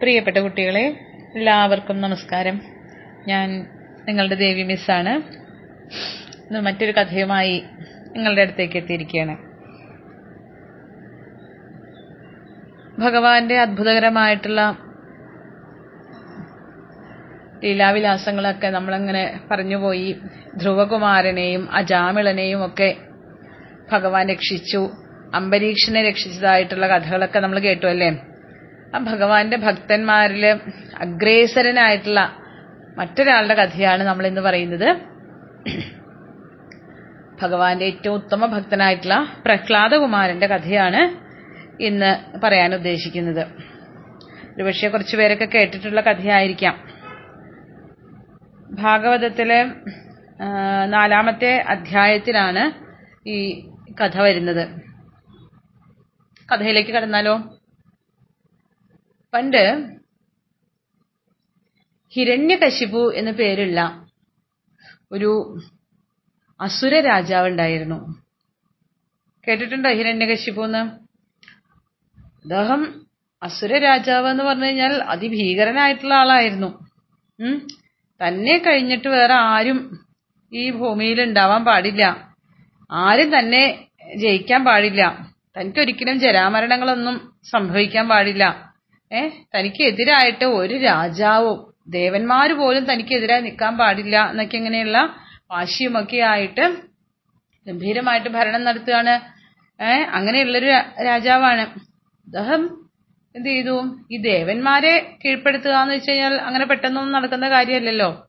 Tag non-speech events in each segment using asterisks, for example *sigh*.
പ്രിയപ്പെട്ട കുട്ടികളെ എല്ലാവർക്കും നമസ്കാരം. ഞാൻ നിങ്ങളുടെ ദേവി മിസ്സാണ്. ഇന്ന് മറ്റൊരു കഥയുമായി നിങ്ങളുടെ അടുത്തേക്ക് എത്തിയിരിക്കുകയാണ്. ഭഗവാന്റെ അത്ഭുതകരമായിട്ടുള്ള ലീലാവിലാസങ്ങളൊക്കെ നമ്മളങ്ങനെ പറഞ്ഞുപോയി. ധ്രുവകുമാരനെയും അജാമിളനെയും ഒക്കെ ഭഗവാൻ രക്ഷിച്ചു. അംബരീക്ഷനെ രക്ഷിച്ചതായിട്ടുള്ള കഥകളൊക്കെ നമ്മൾ കേട്ടു അല്ലേ? ആ ഭഗവാന്റെ ഭക്തന്മാരിൽ അഗ്രേസരനായിട്ടുള്ള മറ്റൊരാളുടെ കഥയാണ് നമ്മൾ ഇന്ന് പറയുന്നത്. ഭഗവാന്റെ ഏറ്റവും ഉത്തമ ഭക്തനായിട്ടുള്ള പ്രഹ്ലാദകുമാരന്റെ കഥയാണ് ഇന്ന് പറയാൻ ഉദ്ദേശിക്കുന്നത്. ഒരുപക്ഷെ കുറച്ചു പേരൊക്കെ കേട്ടിട്ടുള്ള കഥയായിരിക്കാം. ഭാഗവതത്തിലെ നാലാമത്തെ അധ്യായത്തിലാണ് ഈ കഥ വരുന്നത്. കഥയിലേക്ക് കടന്നാലോ? പണ്ട് ഹിരണ്യകശിപു എന്ന പേരുള്ള ഒരു അസുര രാജാവ് ഉണ്ടായിരുന്നു. കേട്ടിട്ടുണ്ടോ ഹിരണ്യകശിപു എന്ന്? അദ്ദേഹം അസുര രാജാവ് എന്ന് പറഞ്ഞു കഴിഞ്ഞാൽ അതിഭീകരനായിട്ടുള്ള ആളായിരുന്നു. തന്നെ കഴിഞ്ഞിട്ട് വേറെ ആരും ഈ ഭൂമിയിൽ ഉണ്ടാവാൻ പാടില്ല. ആരും തന്നെ ജയിക്കാൻ പാടില്ല. തനിക്കൊരിക്കലും ജരാമരണങ്ങളൊന്നും സംഭവിക്കാൻ പാടില്ല. ഏ? തനിക്ക് എതിരായിട്ട് ഒരു രാജാവും ദേവന്മാര് പോലും തനിക്കെതിരായി നിൽക്കാൻ പാടില്ല എന്നൊക്കെ ഇങ്ങനെയുള്ള വാശിയുമൊക്കെ ആയിട്ട് ഗംഭീരമായിട്ട് ഭരണം നടത്തുകയാണ്. ഏഹ് അങ്ങനെയുള്ളൊരു രാജാവാണ്. അദ്ദേഹം എന്ത് ചെയ്തു? ഈ ദേവന്മാരെ കീഴ്പ്പെടുത്തുക എന്ന് വെച്ച് കഴിഞ്ഞാൽ അങ്ങനെ പെട്ടെന്നൊന്നും നടക്കുന്ന കാര്യമല്ലല്ലോ.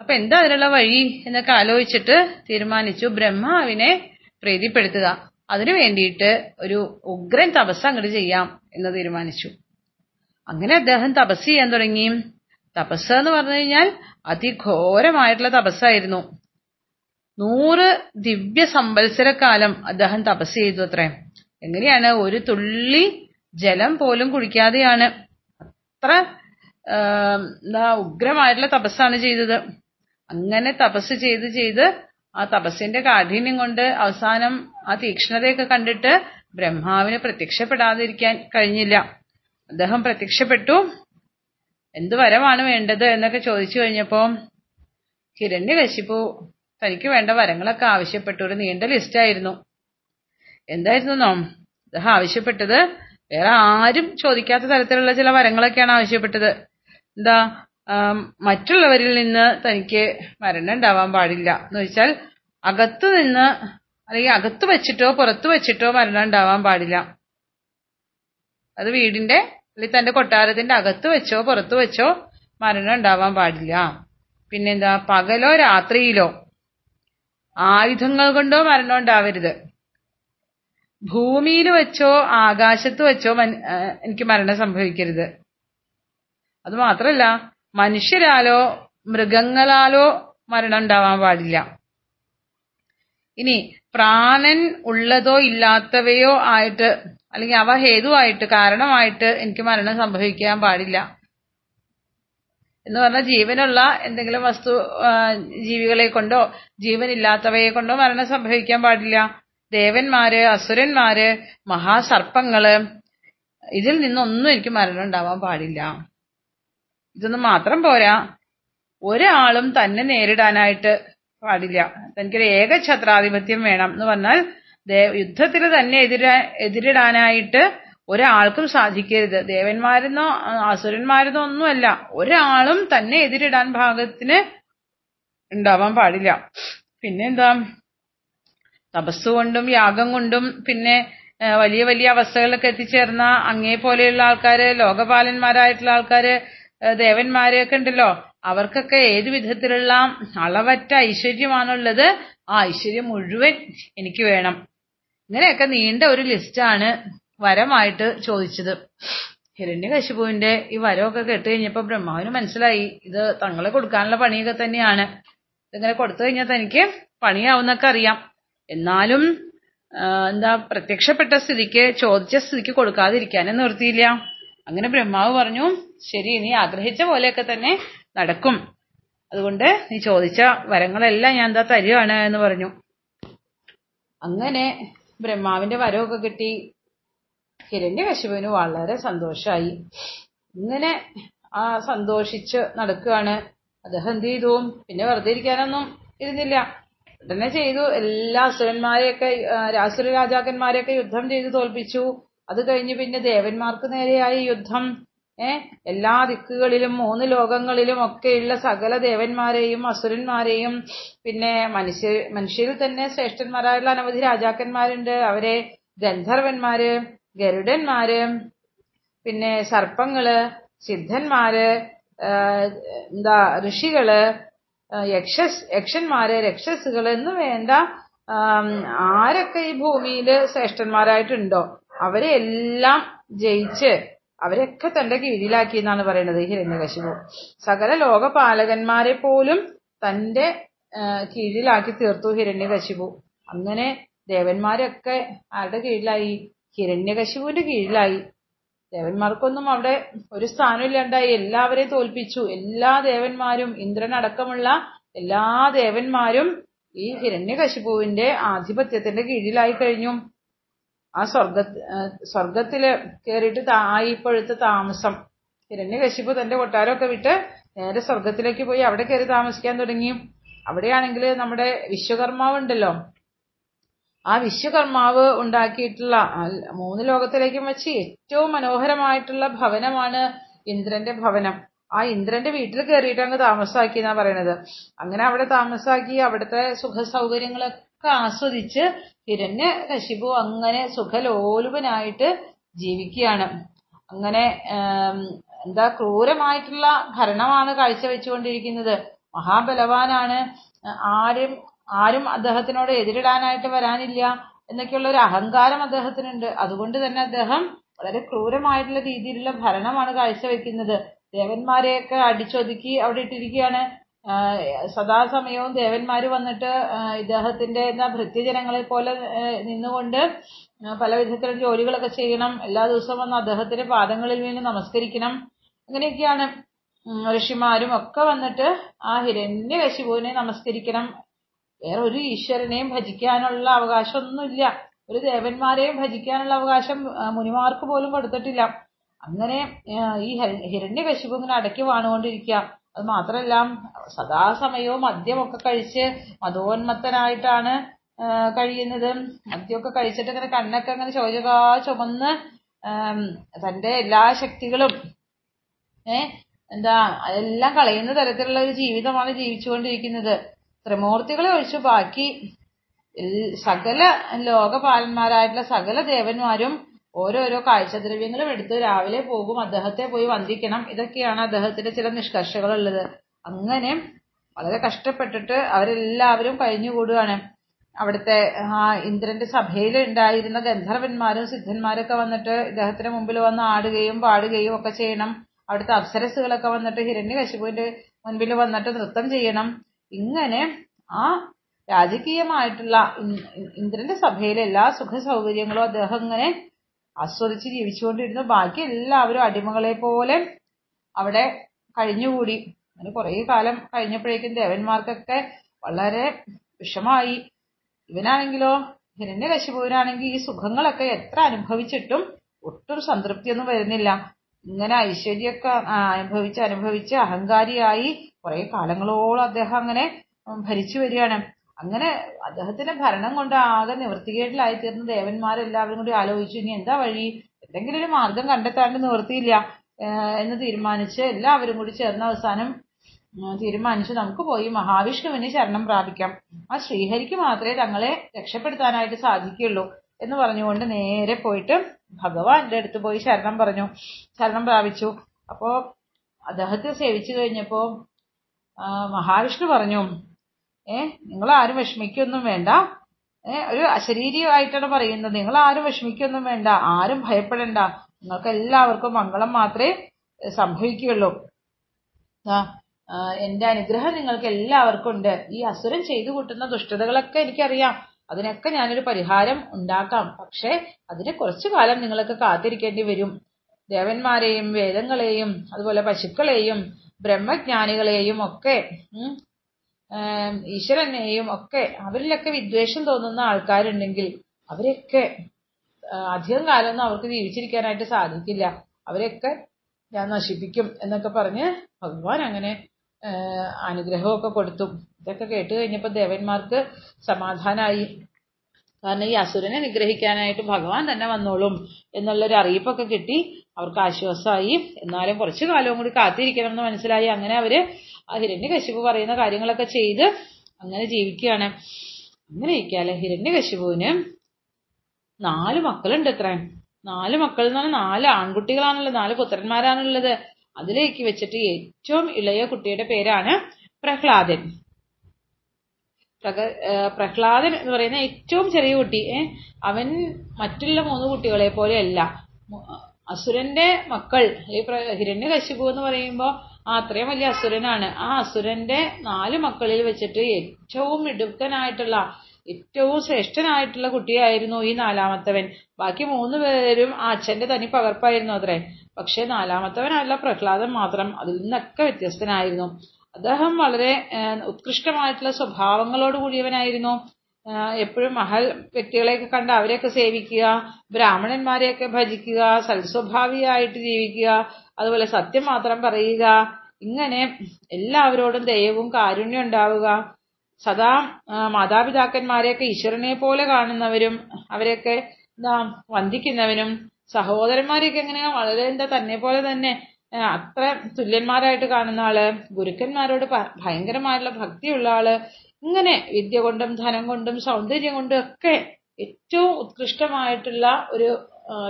അപ്പൊ എന്താ അതിനുള്ള വഴി എന്നൊക്കെ ആലോചിച്ചിട്ട് തീരുമാനിച്ചു. ബ്രഹ്മാവിനെ പ്രീതിപ്പെടുത്തുക. അതിനു വേണ്ടിയിട്ട് ഒരു ഉഗ്രൻ തപസ് അങ്ങോട്ട് ചെയ്യാം എന്ന് തീരുമാനിച്ചു. അങ്ങനെ അദ്ദേഹം തപസ് ചെയ്യാൻ തുടങ്ങി. തപസ് എന്ന് പറഞ്ഞു കഴിഞ്ഞാൽ അതിഘോരമായിട്ടുള്ള തപസ്സായിരുന്നു. നൂറ് ദിവ്യ സംവത്സരക്കാലം അദ്ദേഹം തപസ് ചെയ്തു അത്രേ. എങ്ങനെയാണ്? ഒരു തുള്ളി ജലം പോലും കുടിക്കാതെയാണ്. അത്ര എന്താ ഉഗ്രമായിട്ടുള്ള തപസ്സാണ് ചെയ്തത്. അങ്ങനെ തപസ് ചെയ്ത് ചെയ്ത് ആ തപസ്സിന്റെ കാഠിന്യം കൊണ്ട് അവസാനം ആ തീക്ഷ്ണതയൊക്കെ കണ്ടിട്ട് ബ്രഹ്മാവിനെ പ്രത്യക്ഷപ്പെടാതിരിക്കാൻ കഴിഞ്ഞില്ല. അദ്ദേഹം പ്രത്യക്ഷപ്പെട്ടു. എന്ത് വരമാണ് വേണ്ടത് എന്നൊക്കെ ചോദിച്ചു കഴിഞ്ഞപ്പോ ഹിരണ്യകശിപു തനിക്ക് വേണ്ട വരങ്ങളൊക്കെ ആവശ്യപ്പെട്ടു. ഒരു നീണ്ട ലിസ്റ്റായിരുന്നു എന്തായിരുന്നു അദ്ദേഹം ആവശ്യപ്പെട്ടത് വേറെ ആരും ചോദിക്കാത്ത തരത്തിലുള്ള ചില വരങ്ങളൊക്കെയാണ് ആവശ്യപ്പെട്ടത്. എന്താ മറ്റുള്ളവരിൽ നിന്ന് തനിക്ക് മരണം ഉണ്ടാവാൻ പാടില്ല. എന്ന് വെച്ചാൽ അകത്തു നിന്ന് അല്ലെങ്കിൽ അകത്ത് വെച്ചിട്ടോ പുറത്തു വെച്ചിട്ടോ മരണം ഉണ്ടാവാൻ പാടില്ല. അത് വീടിന്റെ അല്ലെങ്കിൽ തന്റെ കൊട്ടാരത്തിന്റെ അകത്ത് വെച്ചോ പുറത്ത് വെച്ചോ മരണം ഉണ്ടാവാൻ പാടില്ല. പിന്നെന്താ? പകലോ രാത്രിയിലോ ആയുധങ്ങൾ കൊണ്ടോ മരണം ഉണ്ടാവരുത്. ഭൂമിയിൽ വെച്ചോ ആകാശത്ത് വെച്ചോ എനിക്ക് മരണം സംഭവിക്കരുത്. അത് മാത്രല്ല മനുഷ്യരാലോ മൃഗങ്ങളാലോ മരണം ഉണ്ടാവാൻ പാടില്ല. ഇനി പ്രാണൻ ഉള്ളതോ ഇല്ലാത്തവയോ ആയിട്ട് അല്ലെങ്കിൽ അവ ഹേതുവായിട്ട് കാരണമായിട്ട് എനിക്ക് മരണം സംഭവിക്കാൻ പാടില്ല. എന്ന് പറഞ്ഞാൽ ജീവനുള്ള എന്തെങ്കിലും വസ്തു ജീവികളെ കൊണ്ടോ ജീവനില്ലാത്തവയെ കൊണ്ടോ മരണം സംഭവിക്കാൻ പാടില്ല. ദേവന്മാര് അസുരന്മാര് മഹാസർപ്പങ്ങൾ ഇതിൽ നിന്നൊന്നും എനിക്ക് മരണം ഉണ്ടാവാൻ പാടില്ല. ഇതൊന്നും മാത്രം പോരാ. ഒരാളും തന്നെ നേരിടാനായിട്ട് പാടില്ല. തനിക്കൊരു ഏക ഛത്രാധിപത്യം വേണം എന്ന് പറഞ്ഞാൽ യുദ്ധത്തിൽ തന്നെ എതിര എതിരിടാനായിട്ട് ഒരാൾക്കും സാധിക്കരുത്. ദേവന്മാരെന്നോ അസുരന്മാരെന്നോ ഒന്നുമല്ല. ഒരാളും തന്നെ എതിരിടാൻ ഭാഗത്തിന് ഉണ്ടാവാൻ പാടില്ല. പിന്നെന്താ? തപസ് കൊണ്ടും യാഗം കൊണ്ടും പിന്നെ വലിയ വലിയ അവസ്ഥകളിലൊക്കെ എത്തിച്ചേർന്ന അങ്ങേ പോലെയുള്ള ആൾക്കാര് ലോകപാലന്മാരായിട്ടുള്ള ആൾക്കാര് ദേവന്മാരെയൊക്കെ ഉണ്ടല്ലോ. അവർക്കൊക്കെ ഏത് വിധത്തിലുള്ള അളവറ്റ ഐശ്വര്യമാണുള്ളത്? ആ ഐശ്വര്യം മുഴുവൻ എനിക്ക് വേണം. ഇങ്ങനെയൊക്കെ നീണ്ട ഒരു ലിസ്റ്റാണ് വരമായിട്ട് ചോദിച്ചത്. ഹിരണ്യകശിപുവിന്റെ ഈ വരമൊക്കെ കേട്ട് കഴിഞ്ഞപ്പോ ബ്രഹ്മാവിന് മനസ്സിലായി. ഇത് തങ്ങളെ കൊടുക്കാനുള്ള പണിയൊക്കെ തന്നെയാണ്. ഇതിങ്ങനെ കൊടുത്തു കഴിഞ്ഞാൽ തനിക്ക് പണിയാവുന്നൊക്കെ അറിയാം. എന്നാലും എന്താ പ്രത്യക്ഷപ്പെട്ട സ്ഥിതിക്ക് ചോദിച്ച സ്ഥിതിക്ക് കൊടുക്കാതിരിക്കാനേ നിർത്തിയില്ല അങ്ങനെ ബ്രഹ്മാവ് പറഞ്ഞു ശരി നീ ആഗ്രഹിച്ച പോലെയൊക്കെ തന്നെ നടക്കും. അതുകൊണ്ട് നീ ചോദിച്ച വരങ്ങളെല്ലാം ഞാൻ എന്താ തരുവാണ് എന്ന് പറഞ്ഞു. അങ്ങനെ ബ്രഹ്മാവിന്റെ വരമൊക്കെ കിട്ടി. ഹിരണ്യ കശുവിന് വളരെ സന്തോഷമായി ഇങ്ങനെ ആ സന്തോഷിച്ച് നടക്കുകയാണ്. അദ്ദേഹം എന്ത് ചെയ്തു? പിന്നെ വെറുതെ ഇരിക്കാനൊന്നും ഇരുന്നില്ല. ഉടനെ ചെയ്തു. എല്ലാ അസുരന്മാരെയൊക്കെ അസുര രാജാക്കന്മാരെയൊക്കെ യുദ്ധം ചെയ്ത് തോൽപ്പിച്ചു. അത് കഴിഞ്ഞ് പിന്നെ ദേവന്മാർക്ക് നേരെയായി യുദ്ധം. എല്ലാ ദിക്കുകളിലും മൂന്ന് ലോകങ്ങളിലും ഒക്കെയുള്ള സകല ദേവന്മാരെയും അസുരന്മാരെയും പിന്നെ മനുഷ്യ മനുഷ്യരിൽ തന്നെ ശ്രേഷ്ഠന്മാരായുള്ള അനവധി രാജാക്കന്മാരുണ്ട്. അവരെ ഗന്ധർവന്മാര് ഗരുഡന്മാര് പിന്നെ സർപ്പങ്ങൾ സിദ്ധന്മാര് എന്താ ഋഷികൾ യക്ഷസ് യക്ഷന്മാര് രക്ഷസുകൾ എന്ന് വേണ്ട ആരൊക്കെ ഈ ഭൂമിയിൽ ശ്രേഷ്ഠന്മാരായിട്ടുണ്ടോ അവരെ എല്ലാം ജയിച്ച് അവരൊക്കെ തന്റെ കീഴിലാക്കി എന്നാണ് പറയുന്നത് ഹിരണ്യകശിപു സകല ലോകപാലകന്മാരെ പോലും തന്റെ കീഴിലാക്കി തീർത്തു ഹിരണ്യകശിപു അങ്ങനെ ദേവന്മാരൊക്കെ ആരുടെ കീഴിലായി? ഹിരണ്യകശിപുവിന്റെ കീഴിലായി. ദേവന്മാർക്കൊന്നും അവിടെ ഒരു സ്ഥാനം ഇല്ലാണ്ടായി എല്ലാവരെയും തോൽപ്പിച്ചു. എല്ലാ ദേവന്മാരും ഇന്ദ്രനടക്കമുള്ള എല്ലാ ദേവന്മാരും ഈ ഹിരണ്യകശിപുവിന്റെ ആധിപത്യത്തിന്റെ കീഴിലായി കഴിഞ്ഞു. ആ സ്വർഗ സ്വർഗത്തിൽ താ- താമസം ഇപ്പോഴത്തെ താമസം ഹിരണ്യകശിപു തന്റെ കൊട്ടാരമൊക്കെ വിട്ട് നേരെ സ്വർഗത്തിലേക്ക് പോയി അവിടെ കയറി താമസിക്കാൻ തുടങ്ങി. അവിടെയാണെങ്കിൽ നമ്മുടെ വിശ്വകർമാവ് ഉണ്ടല്ലോ ആ വിശ്വകർമാവ് ഉണ്ടാക്കിയിട്ടുള്ള മൂന്ന് ലോകത്തിലേക്കും വെച്ച് ഏറ്റവും മനോഹരമായിട്ടുള്ള ഭവനമാണ് ഇന്ദ്രന്റെ ഭവനം. ആ ഇന്ദ്രന്റെ വീട്ടിൽ കയറിയിട്ട് അങ്ങ് താമസാക്കി എന്നാ പറയണത്. അങ്ങനെ അവിടെ താമസാക്കി അവിടുത്തെ സുഖ സൗകര്യങ്ങളൊക്കെ ആസ്വദിച്ച് ഹിരണ്യ കശിപു അങ്ങനെ സുഖലോലുപനായിട്ട് ജീവിക്കുകയാണ്. അങ്ങനെ എന്താ ക്രൂരമായിട്ടുള്ള ഭരണമാണ് കാഴ്ചവെച്ചുകൊണ്ടിരിക്കുന്നത്. മഹാബലവാനാണ് ആരും ആരും അദ്ദേഹത്തിനോട് എതിരിടാനായിട്ട് വരാനില്ല എന്നൊക്കെയുള്ള ഒരു അഹങ്കാരം അദ്ദേഹത്തിനുണ്ട്. അതുകൊണ്ട് തന്നെ അദ്ദേഹം വളരെ ക്രൂരമായിട്ടുള്ള രീതിയിലുള്ള ഭരണമാണ് കാഴ്ചവെക്കുന്നത്. ദേവന്മാരെയൊക്കെ അടിച്ചൊതുക്കി അവിടെ ഇട്ടിരിക്കുകയാണ്. സദാസമയവും ദേവന്മാര് വന്നിട്ട് ഇദ്ദേഹത്തിന്റെ എന്താ ഭൃത്യജനങ്ങളെ പോലെ നിന്നുകൊണ്ട് പല വിധത്തിലുള്ള ജോലികളൊക്കെ ചെയ്യണം. എല്ലാ ദിവസവും വന്ന് അദ്ദേഹത്തിന്റെ പാദങ്ങളിൽ വീണ് നമസ്കരിക്കണം. അങ്ങനെയൊക്കെയാണ് ഋഷിമാരും ഒക്കെ വന്നിട്ട് ആ ഹിരണ്യകശിപുവിനെ നമസ്കരിക്കണം. വേറെ ഒരു ഈശ്വരനെയും ഭജിക്കാനുള്ള അവകാശമൊന്നുമില്ല. ഒരു ദേവന്മാരെയും ഭജിക്കാനുള്ള അവകാശം മുനിമാർക്ക് പോലും കൊടുത്തിട്ടില്ല. അങ്ങനെ ഈ ഹിരണ്യ ഹിരണ്യകശിപു ഇങ്ങനെ അടക്കി വാണുകൊണ്ടിരിക്കുക. അത് മാത്രമല്ല സദാസമയവും മദ്യമൊക്കെ കഴിച്ച് മതോന്മത്തനായിട്ടാണ് കഴിയുന്നത്. മദ്യമൊക്കെ കഴിച്ചിട്ട് ഇങ്ങനെ കണ്ണൊക്കെ അങ്ങനെ ചോജകാ ചുമന്ന് തന്റെ എല്ലാ ശക്തികളും എന്താ അതെല്ലാം കളയുന്ന തരത്തിലുള്ള ഒരു ജീവിതമാണ് ജീവിച്ചുകൊണ്ടിരിക്കുന്നത്. ത്രിമൂർത്തികളെ ഒഴിച്ച് ബാക്കി സകല ലോകപാലന്മാരായിട്ടുള്ള സകല ദേവന്മാരും ഓരോരോ കാഴ്ചദ്രവ്യങ്ങളും എടുത്ത് രാവിലെ പോകും അദ്ദേഹത്തെ പോയി വന്ദിക്കണം. ഇതൊക്കെയാണ് അദ്ദേഹത്തിന്റെ ചില നിഷ്കർഷകളുള്ളത്. അങ്ങനെ വളരെ കഷ്ടപ്പെട്ടിട്ട് അവരെല്ലാവരും കഴിഞ്ഞുകൂടുകയാണ്. അവിടുത്തെ ആ ഇന്ദ്രന്റെ സഭയിൽ ഉണ്ടായിരുന്ന ഗന്ധർവന്മാരും സിദ്ധന്മാരൊക്കെ വന്നിട്ട് ഇദ്ദേഹത്തിന്റെ മുമ്പിൽ വന്ന് ആടുകയും പാടുകയും ഒക്കെ ചെയ്യണം. അവിടുത്തെ അപ്സരസുകളൊക്കെ വന്നിട്ട് ഹിരണ്യകശിപുവിന്റെ മുൻപിൽ വന്നിട്ട് നൃത്തം ചെയ്യണം. ഇങ്ങനെ ആ രാജകീയമായിട്ടുള്ള ഇന്ദ്രന്റെ സഭയിലെ എല്ലാ സുഖ സൗകര്യങ്ങളും അദ്ദേഹം ഇങ്ങനെ ആസ്വദിച്ച് ജീവിച്ചുകൊണ്ടിരുന്നു ബാക്കി എല്ലാവരും അടിമകളെ പോലെ അവിടെ കഴിഞ്ഞുകൂടി. അങ്ങനെ കുറേ കാലം കഴിഞ്ഞപ്പോഴേക്കും ദേവന്മാർക്കൊക്കെ വളരെ വിഷമായി. ഇവനാണെങ്കിലോ ഹിരണ്യകശിപുവിനാണെങ്കിൽ ഈ സുഖങ്ങളൊക്കെ എത്ര അനുഭവിച്ചിട്ടും ഒട്ടും സംതൃപ്തിയൊന്നും വരുന്നില്ല. ഇങ്ങനെ ഐശ്വര്യമൊക്കെ അനുഭവിച്ച് അനുഭവിച്ച് അഹങ്കാരിയായി കുറെ കാലങ്ങളോളം അദ്ദേഹം അങ്ങനെ ഭരിച്ചു വരികയാണ്. അങ്ങനെ അദ്ദേഹത്തിന്റെ ഭരണം കൊണ്ട് ആകെ തീർന്ന ദേവന്മാരെല്ലാവരും കൂടി ആലോചിച്ചു ഇനി എന്താ വഴി? എന്തെങ്കിലും ഒരു മാർഗം കണ്ടെത്താണ്ട് നിവൃത്തിയില്ല എന്ന് തീരുമാനിച്ച് എല്ലാവരും കൂടി ചേർന്ന അവസാനം തീരുമാനിച്ച് നമുക്ക് പോയി മഹാവിഷ്ണുവിന് ശരണം പ്രാപിക്കാം. ആ ശ്രീഹരിക്ക് മാത്രമേ തങ്ങളെ രക്ഷപ്പെടുത്താനായിട്ട് സാധിക്കുള്ളൂ എന്ന് പറഞ്ഞുകൊണ്ട് നേരെ പോയിട്ട് ഭഗവാന്റെ അടുത്ത് പോയി ശരണം പറഞ്ഞു ശരണം പ്രാപിച്ചു. അപ്പോ അദ്ദേഹത്തെ സേവിച്ചു കഴിഞ്ഞപ്പോ മഹാവിഷ്ണു പറഞ്ഞു ഏ? നിങ്ങൾ ആരും വിഷമിക്കൊന്നും വേണ്ട. ഒരു അശരീരിയായിട്ടാണ് പറയുന്നത്. നിങ്ങൾ ആരും വിഷമിക്കൊന്നും വേണ്ട. ആരും ഭയപ്പെടേണ്ട. നിങ്ങൾക്ക് എല്ലാവർക്കും മംഗളം മാത്രമേ സംഭവിക്കുകയുള്ളൂ. എന്റെ അനുഗ്രഹം നിങ്ങൾക്ക് എല്ലാവർക്കും ഉണ്ട്. ഈ അസുരം ചെയ്തു കൂട്ടുന്ന ദുഷ്ടതകളൊക്കെ എനിക്കറിയാം. അതിനൊക്കെ ഞാനൊരു പരിഹാരം ഉണ്ടാക്കാം. പക്ഷേ അതിന് കുറച്ചു കാലം നിങ്ങൾക്ക് കാത്തിരിക്കേണ്ടി വരും. ദേവന്മാരെയും വേദങ്ങളെയും അതുപോലെ പശുക്കളെയും ബ്രഹ്മജ്ഞാനികളെയും ഒക്കെ ഈശ്വരനെയും ഒക്കെ അവരിലൊക്കെ വിദ്വേഷം തോന്നുന്ന ആൾക്കാരുണ്ടെങ്കിൽ അവരെയൊക്കെ അധികം കാലമൊന്നും അവർക്ക് ജീവിച്ചിരിക്കാനായിട്ട് സാധിക്കില്ല. അവരെയൊക്കെ ഞാൻ നശിപ്പിക്കും എന്നൊക്കെ പറഞ്ഞ് ഭഗവാൻ അങ്ങനെ അനുഗ്രഹമൊക്കെ കൊടുത്തു. ഇതൊക്കെ കേട്ട് കഴിഞ്ഞപ്പോൾ ദേവന്മാർക്ക് സമാധാനമായി കാരണം ഈ അസുരനെ നിഗ്രഹിക്കാനായിട്ട് ഭഗവാൻ തന്നെ വന്നോളും എന്നുള്ളൊരു അറിയിപ്പൊക്കെ കിട്ടി. അവർക്ക് ആശ്വാസമായി. എന്നാലും കുറച്ചു കാലവും കൂടി കാത്തിരിക്കണം എന്ന് മനസ്സിലായി. അങ്ങനെ അവർ ഹിരണ്യകശിപു പറയുന്ന കാര്യങ്ങളൊക്കെ ചെയ്ത് അങ്ങനെ ജീവിക്കുകയാണ്. അങ്ങനെ ഇരിക്കാല്ലേ ഹിരണ്യകശിപുവിന് നാല് മക്കളുണ്ട് എത്ര നാല് മക്കൾ എന്ന് പറഞ്ഞാൽ നാല് ആൺകുട്ടികളാണുള്ളത് നാല് പുത്രന്മാരാണുള്ളത്. അതിലേക്ക് വെച്ചിട്ട് ഏറ്റവും ഇളയ കുട്ടിയുടെ പേരാണ് പ്രഹ്ലാദൻ. പ്രഹ്ലാദൻ എന്ന് പറയുന്ന ഏറ്റവും ചെറിയ കുട്ടി. അവൻ മറ്റുള്ള മൂന്ന് കുട്ടികളെ പോലെയല്ല അസുരന്റെ മക്കൾ ഈ ഹിരണ്യകശിപു എന്ന് പറയുമ്പോൾ ആ അത്രയും വലിയ അസുരനാണ്. ആ അസുരന്റെ നാല് മക്കളിൽ വെച്ചിട്ട് ഏറ്റവും മിടുക്കനായിട്ടുള്ള ഏറ്റവും ശ്രേഷ്ഠനായിട്ടുള്ള കുട്ടിയായിരുന്നു ഈ നാലാമത്തവൻ. ബാക്കി മൂന്ന് പേരും ആ അച്ഛന്റെ തനി പകർപ്പായിരുന്നു അത്രേ. പക്ഷെ നാലാമത്തവനല്ല പ്രഹ്ലാദൻ മാത്രം അതിൽ നിന്നൊക്കെ വ്യത്യസ്തനായിരുന്നു. അദ്ദേഹം വളരെ ഉത്കൃഷ്ടമായിട്ടുള്ള സ്വഭാവങ്ങളോട് കൂടിയവനായിരുന്നു. എപ്പോഴും മഹൽ വ്യക്തികളെയൊക്കെ കണ്ട് അവരെയൊക്കെ സേവിക്കുക ബ്രാഹ്മണന്മാരെയൊക്കെ ഭജിക്കുക സൽസ്വഭാവിയായിട്ട് ജീവിക്കുക അതുപോലെ സത്യം മാത്രം പറയുക ഇങ്ങനെ എല്ലാവരോടും ദയവും കാരുണ്യം ഉണ്ടാവുക. സദാ മാതാപിതാക്കന്മാരെയൊക്കെ ഈശ്വരനെ പോലെ കാണുന്നവരും അവരെയൊക്കെ എന്താ വന്ദിക്കുന്നവനും സഹോദരന്മാരെയൊക്കെ എങ്ങനെ വളരെ എന്താ തന്നെ പോലെ തന്നെ അത്ര തുല്യന്മാരായിട്ട് കാണുന്ന ആൾ ഗുരുക്കന്മാരോട് ഭയങ്കരമായിട്ടുള്ള ഭക്തിയുള്ള ആൾ ഇങ്ങനെ വിദ്യ കൊണ്ടും ധനം കൊണ്ടും സൗന്ദര്യം കൊണ്ടും ഒക്കെ ഏറ്റവും ഉത്കൃഷ്ടമായിട്ടുള്ള ഒരു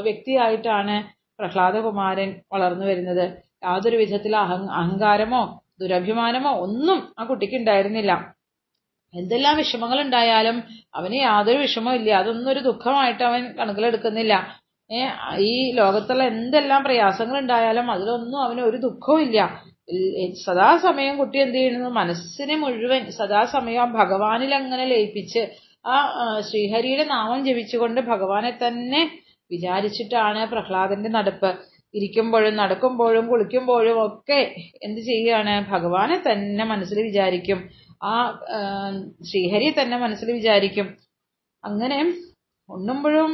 വ്യക്തിയായിട്ടാണ് പ്രഹ്ലാദകുമാരൻ വളർന്നു വരുന്നത്. യാതൊരു വിധത്തിൽ അഹങ് അഹങ്കാരമോ ദുരഭിമാനമോ ഒന്നും ആ കുട്ടിക്ക് ഉണ്ടായിരുന്നില്ല. എന്തെല്ലാം വിഷമങ്ങൾ ഉണ്ടായാലും അവന് യാതൊരു വിഷമവും ഇല്ല. അതൊന്നും ഒരു ദുഃഖമായിട്ട് അവൻ കണക്കിലെടുക്കുന്നില്ല. ഈ ലോകത്തുള്ള എന്തെല്ലാം പ്രയാസങ്ങൾ ഉണ്ടായാലും അതിലൊന്നും അവന് ഒരു ദുഃഖവും ഇല്ല. സദാസമയം കുട്ടി എന്ത് ചെയ്യുന്നു? മനസ്സിനെ മുഴുവൻ സദാസമയം ഭഗവാനിൽ അങ്ങനെ ലയിപ്പിച്ച് ആ, ശ്രീഹരിയുടെ നാമം ജപിച്ചുകൊണ്ട് ഭഗവാനെ തന്നെ വിചാരിച്ചിട്ടാണ് പ്രഹ്ലാദന്റെ നടപ്പ്. ഇരിക്കുമ്പോഴും നടക്കുമ്പോഴും കുളിക്കുമ്പോഴും ഒക്കെ എന്ത് ചെയ്യുകയാണ്? ഭഗവാനെ തന്നെ മനസ്സിൽ വിചാരിക്കും. ആ ശ്രീഹരിയെ തന്നെ മനസ്സിൽ വിചാരിക്കും. അങ്ങനെ ഉണ്ണുമ്പോഴും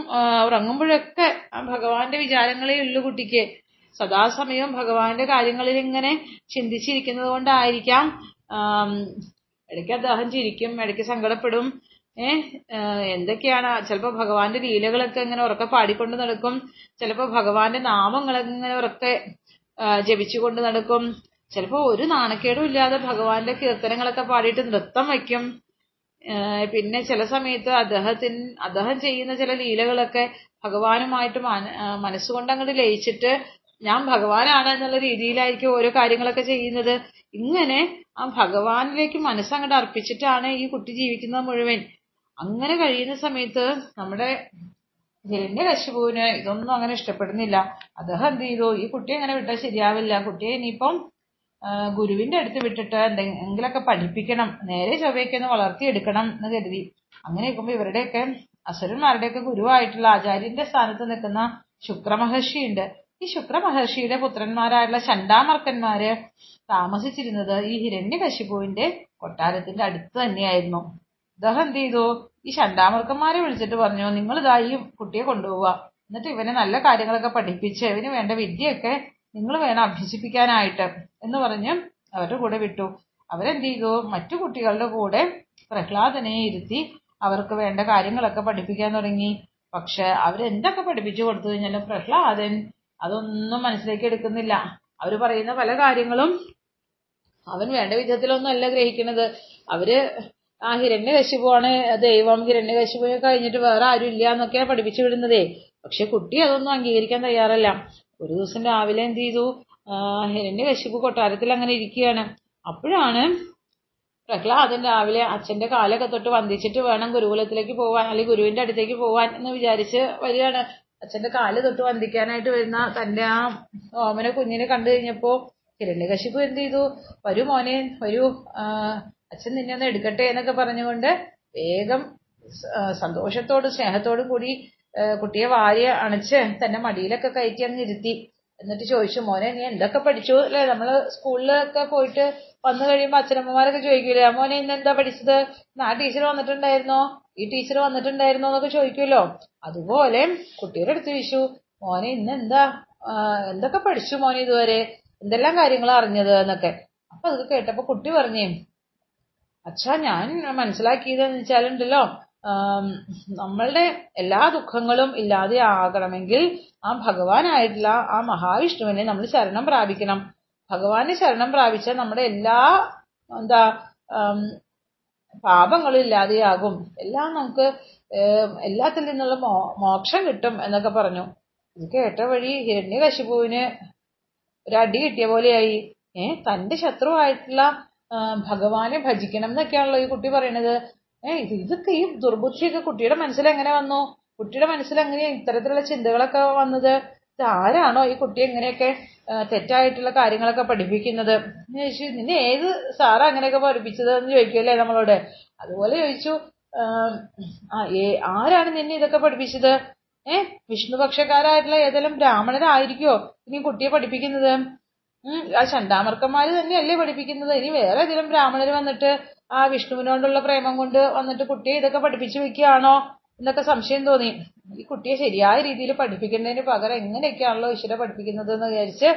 ഉറങ്ങുമ്പോഴൊക്കെ ആ ഭഗവാന്റെ വിചാരങ്ങളെ ഉള്ളൂ കുട്ടിക്ക്. സദാസമയം ഭഗവാന്റെ കാര്യങ്ങളിൽ ഇങ്ങനെ ചിന്തിച്ചിരിക്കുന്നത് കൊണ്ടായിരിക്കാം ഇടയ്ക്ക് അദ്ദേഹം ചിരിക്കും ഇടയ്ക്ക് സങ്കടപ്പെടും. എന്തൊക്കെയാണ്? ചിലപ്പോൾ ഭഗവാന്റെ ലീലകളൊക്കെ ഇങ്ങനെ ഉറക്കെ പാടിക്കൊണ്ട് നടക്കും. ചിലപ്പോൾ ഭഗവാന്റെ നാമങ്ങളൊക്കെ ഇങ്ങനെ ഉറക്കെ ജപിച്ചുകൊണ്ട് നടക്കും. ചിലപ്പോൾ ഒരു നാണക്കേടും ഇല്ലാതെ ഭഗവാന്റെ കീർത്തനങ്ങളൊക്കെ പാടിയിട്ട് നൃത്തം വയ്ക്കും. പിന്നെ ചില സമയത്ത് അദ്ദേഹത്തിന് അദ്ദേഹം ചെയ്യുന്ന ചില ലീലകളൊക്കെ ഭഗവാനുമായിട്ട് മനസ്സുകൊണ്ട് അങ്ങോട്ട് ലയിച്ചിട്ട് ഞാൻ ഭഗവാനാണ് എന്നുള്ള രീതിയിലായിരിക്കും ഓരോ കാര്യങ്ങളൊക്കെ ചെയ്യുന്നത്. ഇങ്ങനെ ആ ഭഗവാനിലേക്ക് മനസ്സങ്ങോട്ട് അർപ്പിച്ചിട്ടാണ് ഈ കുട്ടി ജീവിക്കുന്നത് മുഴുവൻ. അങ്ങനെ കഴിയുന്ന സമയത്ത് നമ്മുടെ ഹിരണ്യകശിപുവിന് ഇതൊന്നും അങ്ങനെ ഇഷ്ടപ്പെടുന്നില്ല. അദ്ദേഹം എന്ത് ചെയ്തു? ഈ കുട്ടിയെ അങ്ങനെ വിട്ടാൽ ശരിയാവില്ല. കുട്ടിയെ ഇനിയിപ്പം ഗുരുവിന്റെ അടുത്ത് വിട്ടിട്ട് എന്തെങ്കിലുമൊക്കെ പഠിപ്പിക്കണം. നേരെ ചൊവ്വയൊക്കെ ഒന്ന് വളർത്തിയെടുക്കണം എന്ന് കരുതി. അങ്ങനെ ഇരിക്കുമ്പോ ഇവരുടെയൊക്കെ അസുരന്മാരുടെയൊക്കെ ഗുരുവായിട്ടുള്ള ആചാര്യന്റെ സ്ഥാനത്ത് നിൽക്കുന്ന ശുക്രമഹർഷിയുണ്ട് ഈ ശുക്രമഹർഷിയുടെ പുത്രന്മാരായുള്ള ചണ്ടാമർക്കന്മാര് താമസിച്ചിരുന്നത് ഈ ഹിരണ്യകശിപുവിന്റെ കൊട്ടാരത്തിന്റെ അടുത്ത് തന്നെയായിരുന്നു. അദ്ദേഹം എന്ത് ചെയ്തു ഈ ശണ്ടാമർക്കന്മാരെ വിളിച്ചിട്ട് പറഞ്ഞു നിങ്ങൾ ഇതാ ഈ കുട്ടിയെ കൊണ്ടുപോവുക എന്നിട്ട് ഇവനെ നല്ല കാര്യങ്ങളൊക്കെ പഠിപ്പിച്ച് ഇവന് വേണ്ട വിദ്യയൊക്കെ നിങ്ങൾ വേണം അഭ്യസിപ്പിക്കാനായിട്ട്. എന്ന് പറഞ്ഞ് അവരുടെ കൂടെ വിട്ടു. അവരെന്ത് ചെയ്തു മറ്റു കുട്ടികളുടെ കൂടെ പ്രഹ്ലാദനെ ഇരുത്തി അവർക്ക് വേണ്ട കാര്യങ്ങളൊക്കെ പഠിപ്പിക്കാൻ തുടങ്ങി. പക്ഷെ അവരെന്തൊക്കെ പഠിപ്പിച്ചു കൊടുത്തു കഴിഞ്ഞാലും പ്രഹ്ലാദൻ അതൊന്നും മനസ്സിലേക്ക് എടുക്കുന്നില്ല. അവർ പറയുന്ന പല കാര്യങ്ങളും അവൻ വേണ്ട വിധത്തിലൊന്നും അല്ല ഗ്രഹിക്കുന്നത് അവർ ആ ഹിരണ്യകശിപുവാണ് ദൈവം ഹിരണ്യകശിപുവിനെ കഴിഞ്ഞിട്ട് വേറെ ആരും ഇല്ല എന്നൊക്കെയാണ് പഠിപ്പിച്ചു വിടുന്നതേ. പക്ഷെ കുട്ടി അതൊന്നും അംഗീകരിക്കാൻ തയ്യാറല്ല. ഒരു ദിവസം രാവിലെ എന്ത് ചെയ്തു? ഹിരണ്യ ഹിരണ്യകശിപു കൊട്ടാരത്തിൽ അങ്ങനെ ഇരിക്കുകയാണ്. അപ്പോഴാണ് പ്രഹ്ലാദൻ രാവിലെ അച്ഛന്റെ കാലൊക്കെ തൊട്ട് വന്ദിച്ചിട്ട് വേണം ഗുരുകുലത്തിലേക്ക് പോവാൻ അല്ലെങ്കിൽ ഗുരുവിന്റെ അടുത്തേക്ക് പോവാൻ എന്ന് വിചാരിച്ച് വരികയാണ്. അച്ഛന്റെ കാൽ തൊട്ട് വന്ദിക്കാനായിട്ട് വരുന്ന തന്റെ ആ ഓമന കുഞ്ഞിനെ കണ്ടു കഴിഞ്ഞപ്പോ ഹിരണ്യകശിപു എന്ത് ചെയ്തു? വരൂ മോനെ വരൂ. അച്ഛൻ നിന്നെ ഒന്ന് എടുക്കട്ടെ എന്നൊക്കെ പറഞ്ഞുകൊണ്ട് വേഗം സന്തോഷത്തോടും സ്നേഹത്തോടും കൂടി കുട്ടിയെ വാരി അണച്ച് തന്റെ മടിയിലൊക്കെ കയറ്റി അങ്ങ് ഇരുത്തി. എന്നിട്ട് ചോദിച്ചു മോനെ നീ എന്തൊക്കെ പഠിച്ചു? അല്ലെ നമ്മൾ സ്കൂളിലൊക്കെ പോയിട്ട് വന്നു കഴിയുമ്പോ അച്ഛനമ്മമാരൊക്കെ ചോദിക്കൂലേ മോനെ ഇന്ന് എന്താ പഠിച്ചത്? ആ ടീച്ചർ വന്നിട്ടുണ്ടായിരുന്നോ? ഈ ടീച്ചർ വന്നിട്ടുണ്ടായിരുന്നോ? എന്നൊക്കെ ചോദിക്കുമല്ലോ അതുപോലെ കുട്ടിയുടെ അടുത്ത് വിഷു മോനെ ഇന്ന് എന്താ എന്തൊക്കെ പഠിച്ചു മോനെ ഇതുവരെ? എന്തെല്ലാം കാര്യങ്ങൾ അറിഞ്ഞത്? എന്നൊക്കെ. അപ്പൊ അത് കേട്ടപ്പോ കുട്ടി പറഞ്ഞേ അച്ഛാ ഞാൻ മനസ്സിലാക്കിയതെന്ന് വെച്ചാലുണ്ടല്ലോ നമ്മളുടെ എല്ലാ ദുഃഖങ്ങളും ഇല്ലാതെ ആകണമെങ്കിൽ ആ ഭഗവാനായിട്ടുള്ള ആ മഹാവിഷ്ണുവിനെ നമ്മൾ ശരണം പ്രാപിക്കണം. ഭഗവാനെ ശരണം പ്രാപിച്ചാൽ നമ്മുടെ എല്ലാ എന്താ പാപങ്ങളും ഇല്ലാതെയാകും. എല്ലാം നമുക്ക് എല്ലാത്തിൽ നിന്നുള്ള മോക്ഷം കിട്ടും എന്നൊക്കെ പറഞ്ഞു. ഇത് കേട്ട വഴി ഹിരണ്യകശിപുവിന് ഒരു അടി കിട്ടിയ പോലെയായി. ഏഹ് തന്റെ ശത്രുവായിട്ടുള്ള ഭഗവാനെ ഭജിക്കണം എന്നൊക്കെയാണല്ലോ ഈ കുട്ടി പറയണത്. ഏ ഇത് ഇതൊക്കെ ഈ ദുർബുദ്ധിയൊക്കെ കുട്ടിയുടെ മനസ്സിൽ എങ്ങനെ വന്നു? കുട്ടിയുടെ മനസ്സിൽ എങ്ങനെയാ ഇത്തരത്തിലുള്ള ചിന്തകളൊക്കെ വന്നത്? ഇത് ആരാണോ ഈ കുട്ടി ഇങ്ങനെയൊക്കെ തെറ്റായിട്ടുള്ള കാര്യങ്ങളൊക്കെ പഠിപ്പിക്കുന്നത്? ചോദിച്ചു നിന്നെ ഏത് സാറാ അങ്ങനെയൊക്കെ പഠിപ്പിച്ചത്? എന്ന് ചോദിക്കുമല്ലേ നമ്മളോട്. അതുപോലെ ചോദിച്ചു ആരാണ് നിന്നെ ഇതൊക്കെ പഠിപ്പിച്ചത്? ഏഹ് വിഷ്ണുപക്ഷക്കാരായിട്ടുള്ള ഏതെങ്കിലും ബ്രാഹ്മണരായിരിക്കോ ഇനി കുട്ടിയെ പഠിപ്പിക്കുന്നത്? ആ ചണ്ടാമർക്കന്മാര് തന്നെയല്ലേ പഠിപ്പിക്കുന്നത്? ഇനി വേറെ ഏതെങ്കിലും ബ്രാഹ്മണര് വന്നിട്ട് ആ വിഷ്ണുവിനോടുള്ള പ്രേമം കൊണ്ട് വന്നിട്ട് കുട്ടിയെ ഇതൊക്കെ പഠിപ്പിച്ചു വെക്കുകയാണോ എന്നൊക്കെ സംശയം തോന്നി. ഈ കുട്ടിയെ ശരിയായ രീതിയിൽ പഠിപ്പിക്കുന്നതിന് പകരം എങ്ങനെയൊക്കെയാണല്ലോ ഈശ്വര പഠിപ്പിക്കുന്നത് എന്ന് വിചാരിച്ച്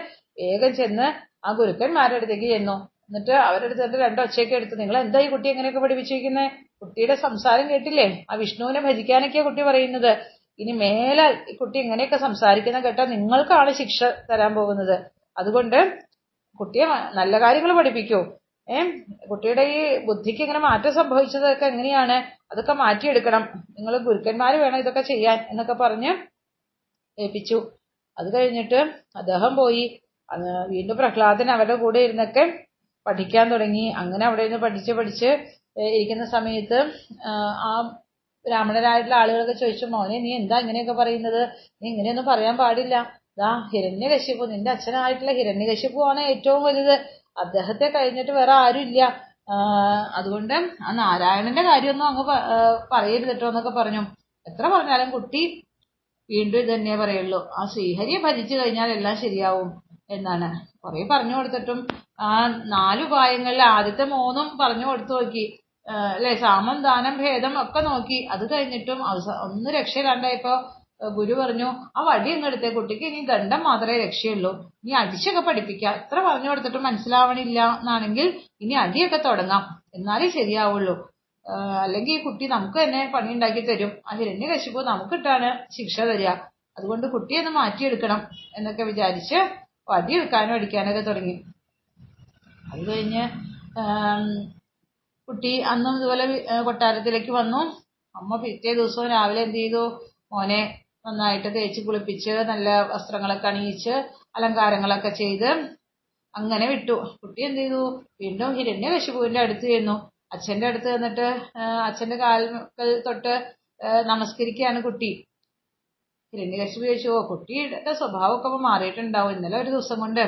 വേഗം ചെന്ന് ആ ഗുരുക്കന്മാരുടെ അടുത്തേക്ക് ചെന്നു. എന്നിട്ട് അവരുടെ അടുത്ത് രണ്ടൊച്ചയൊക്കെ എടുത്ത് നിങ്ങൾ എന്താ ഈ കുട്ടി എങ്ങനെയൊക്കെ പഠിപ്പിച്ചിരിക്കുന്നത് കുട്ടിയുടെ സംസാരം കേട്ടില്ലേ? ആ വിഷ്ണുവിനെ ഭജിക്കാനൊക്കെയാ കുട്ടി പറയുന്നത്. ഇനി മേലെ ഈ കുട്ടി ഇങ്ങനെയൊക്കെ സംസാരിക്കുന്ന കേട്ടാൽ നിങ്ങൾക്കാണ് ശിക്ഷ തരാൻ പോകുന്നത്. അതുകൊണ്ട് കുട്ടിയെ നല്ല കാര്യങ്ങൾ പഠിപ്പിക്കൂ. ഏ? കുട്ടിയുടെ ഈ ബുദ്ധിക്ക് ഇങ്ങനെ മാറ്റം സംഭവിച്ചതൊക്കെ എങ്ങനെയാണ്? അതൊക്കെ മാറ്റിയെടുക്കണം. നിങ്ങൾ ഗുരുക്കന്മാർ വേണം ഇതൊക്കെ ചെയ്യാൻ എന്നൊക്കെ പറഞ്ഞ് ഏൽപ്പിച്ചു. അത് കഴിഞ്ഞിട്ട് അദ്ദേഹം പോയി. വീണ്ടും പ്രഹ്ലാദൻ അവരുടെ കൂടെ ഇരുന്നൊക്കെ പഠിക്കാൻ തുടങ്ങി. അങ്ങനെ അവിടെ ഇരുന്ന് പഠിച്ച് പഠിച്ച് ഇരിക്കുന്ന സമയത്ത് ആ ബ്രാഹ്മണരായിട്ടുള്ള ആളുകളൊക്കെ ചോദിച്ചു മോനെ നീ എന്താ ഇങ്ങനെയൊക്കെ പറയുന്നത്? നീ ഇങ്ങനെയൊന്നും പറയാൻ പാടില്ല. ദാ ഹിരണ്യകശിപു നിന്റെ അച്ഛനായിട്ടുള്ള ഹിരണ്യകശിപു ആണ് ഏറ്റവും വലുത്. അദ്ദേഹത്തെ കഴിഞ്ഞിട്ട് വേറെ ആരുമില്ല. അതുകൊണ്ട് ആ നാരായണന്റെ കാര്യമൊന്നും അങ്ങ് പറയരുത് കേട്ടോ എന്നൊക്കെ പറഞ്ഞു. എത്ര പറഞ്ഞാലും കുട്ടി വീണ്ടും ഇത് തന്നെ പറയുള്ളൂ. ആ ശ്രീഹരിയെ ഭജിച്ചു കഴിഞ്ഞാൽ എല്ലാം ശരിയാവും എന്നാണ്. കുറെ പറഞ്ഞു കൊടുത്തിട്ടും ആ നാല് ഉപായങ്ങളിൽ ആദ്യത്തെ മൂന്നും പറഞ്ഞു കൊടുത്തു നോക്കി. അല്ലെ? സാമം ദാനം ഭേദം ഒക്കെ നോക്കി. അത് കഴിഞ്ഞിട്ടും ഒന്ന് രക്ഷയില്ലാണ്ടായപ്പോ ഗുരു പറഞ്ഞു ആ വടി അങ്ങ് എടുത്തേ കുട്ടിക്ക് ഇനി ദണ്ഡം മാത്രമേ രക്ഷയുള്ളൂ. ഇനി അടിച്ചൊക്കെ പഠിപ്പിക്കാം. എത്ര പറഞ്ഞു കൊടുത്തിട്ടും മനസ്സിലാവണില്ല എന്നാണെങ്കിൽ ഇനി അടിയൊക്കെ തുടങ്ങാം. എന്നാലേ ശരിയാവുള്ളൂ. അല്ലെങ്കിൽ ഈ കുട്ടി നമുക്ക് തന്നെ പണി ഉണ്ടാക്കി തരും. ആ ഹിരണ്യകശിപു നമുക്കിട്ടാണ് ശിക്ഷ തരിക. അതുകൊണ്ട് കുട്ടിയെ ഒന്ന് മാറ്റിയെടുക്കണം എന്നൊക്കെ വിചാരിച്ച് വടി എടുക്കാനും അടിക്കാനൊക്കെ തുടങ്ങി. അത് കഴിഞ്ഞ് കുട്ടി അന്നും ഇതുപോലെ കൊട്ടാരത്തിലേക്ക് വന്നു. അമ്മ പിറ്റേ ദിവസവും രാവിലെ എന്ത് ചെയ്തു? മോനെ നന്നായിട്ട് തേച്ച് കുളിപ്പിച്ച് നല്ല വസ്ത്രങ്ങളൊക്കെ അണിയിച്ച് അലങ്കാരങ്ങളൊക്കെ ചെയ്ത് അങ്ങനെ വിട്ടു. കുട്ടി എന്ത് ചെയ്തു? വീണ്ടും ഹിരണ്യകശിപുവിന്റെ അടുത്ത് ചെന്നു. അച്ഛന്റെ അടുത്ത് ചെന്നിട്ട് അച്ഛന്റെ കാൽക്കൽ തൊട്ട് നമസ്കരിക്കുകയാണ് കുട്ടി. ഹിരണ്യകശിപു ചോദിച്ചു ഓ കുട്ടിയുടെ സ്വഭാവമൊക്കെ അപ്പൊ മാറിയിട്ടുണ്ടാവും. ഇന്നലെ ഒരു ദിവസം കൊണ്ട്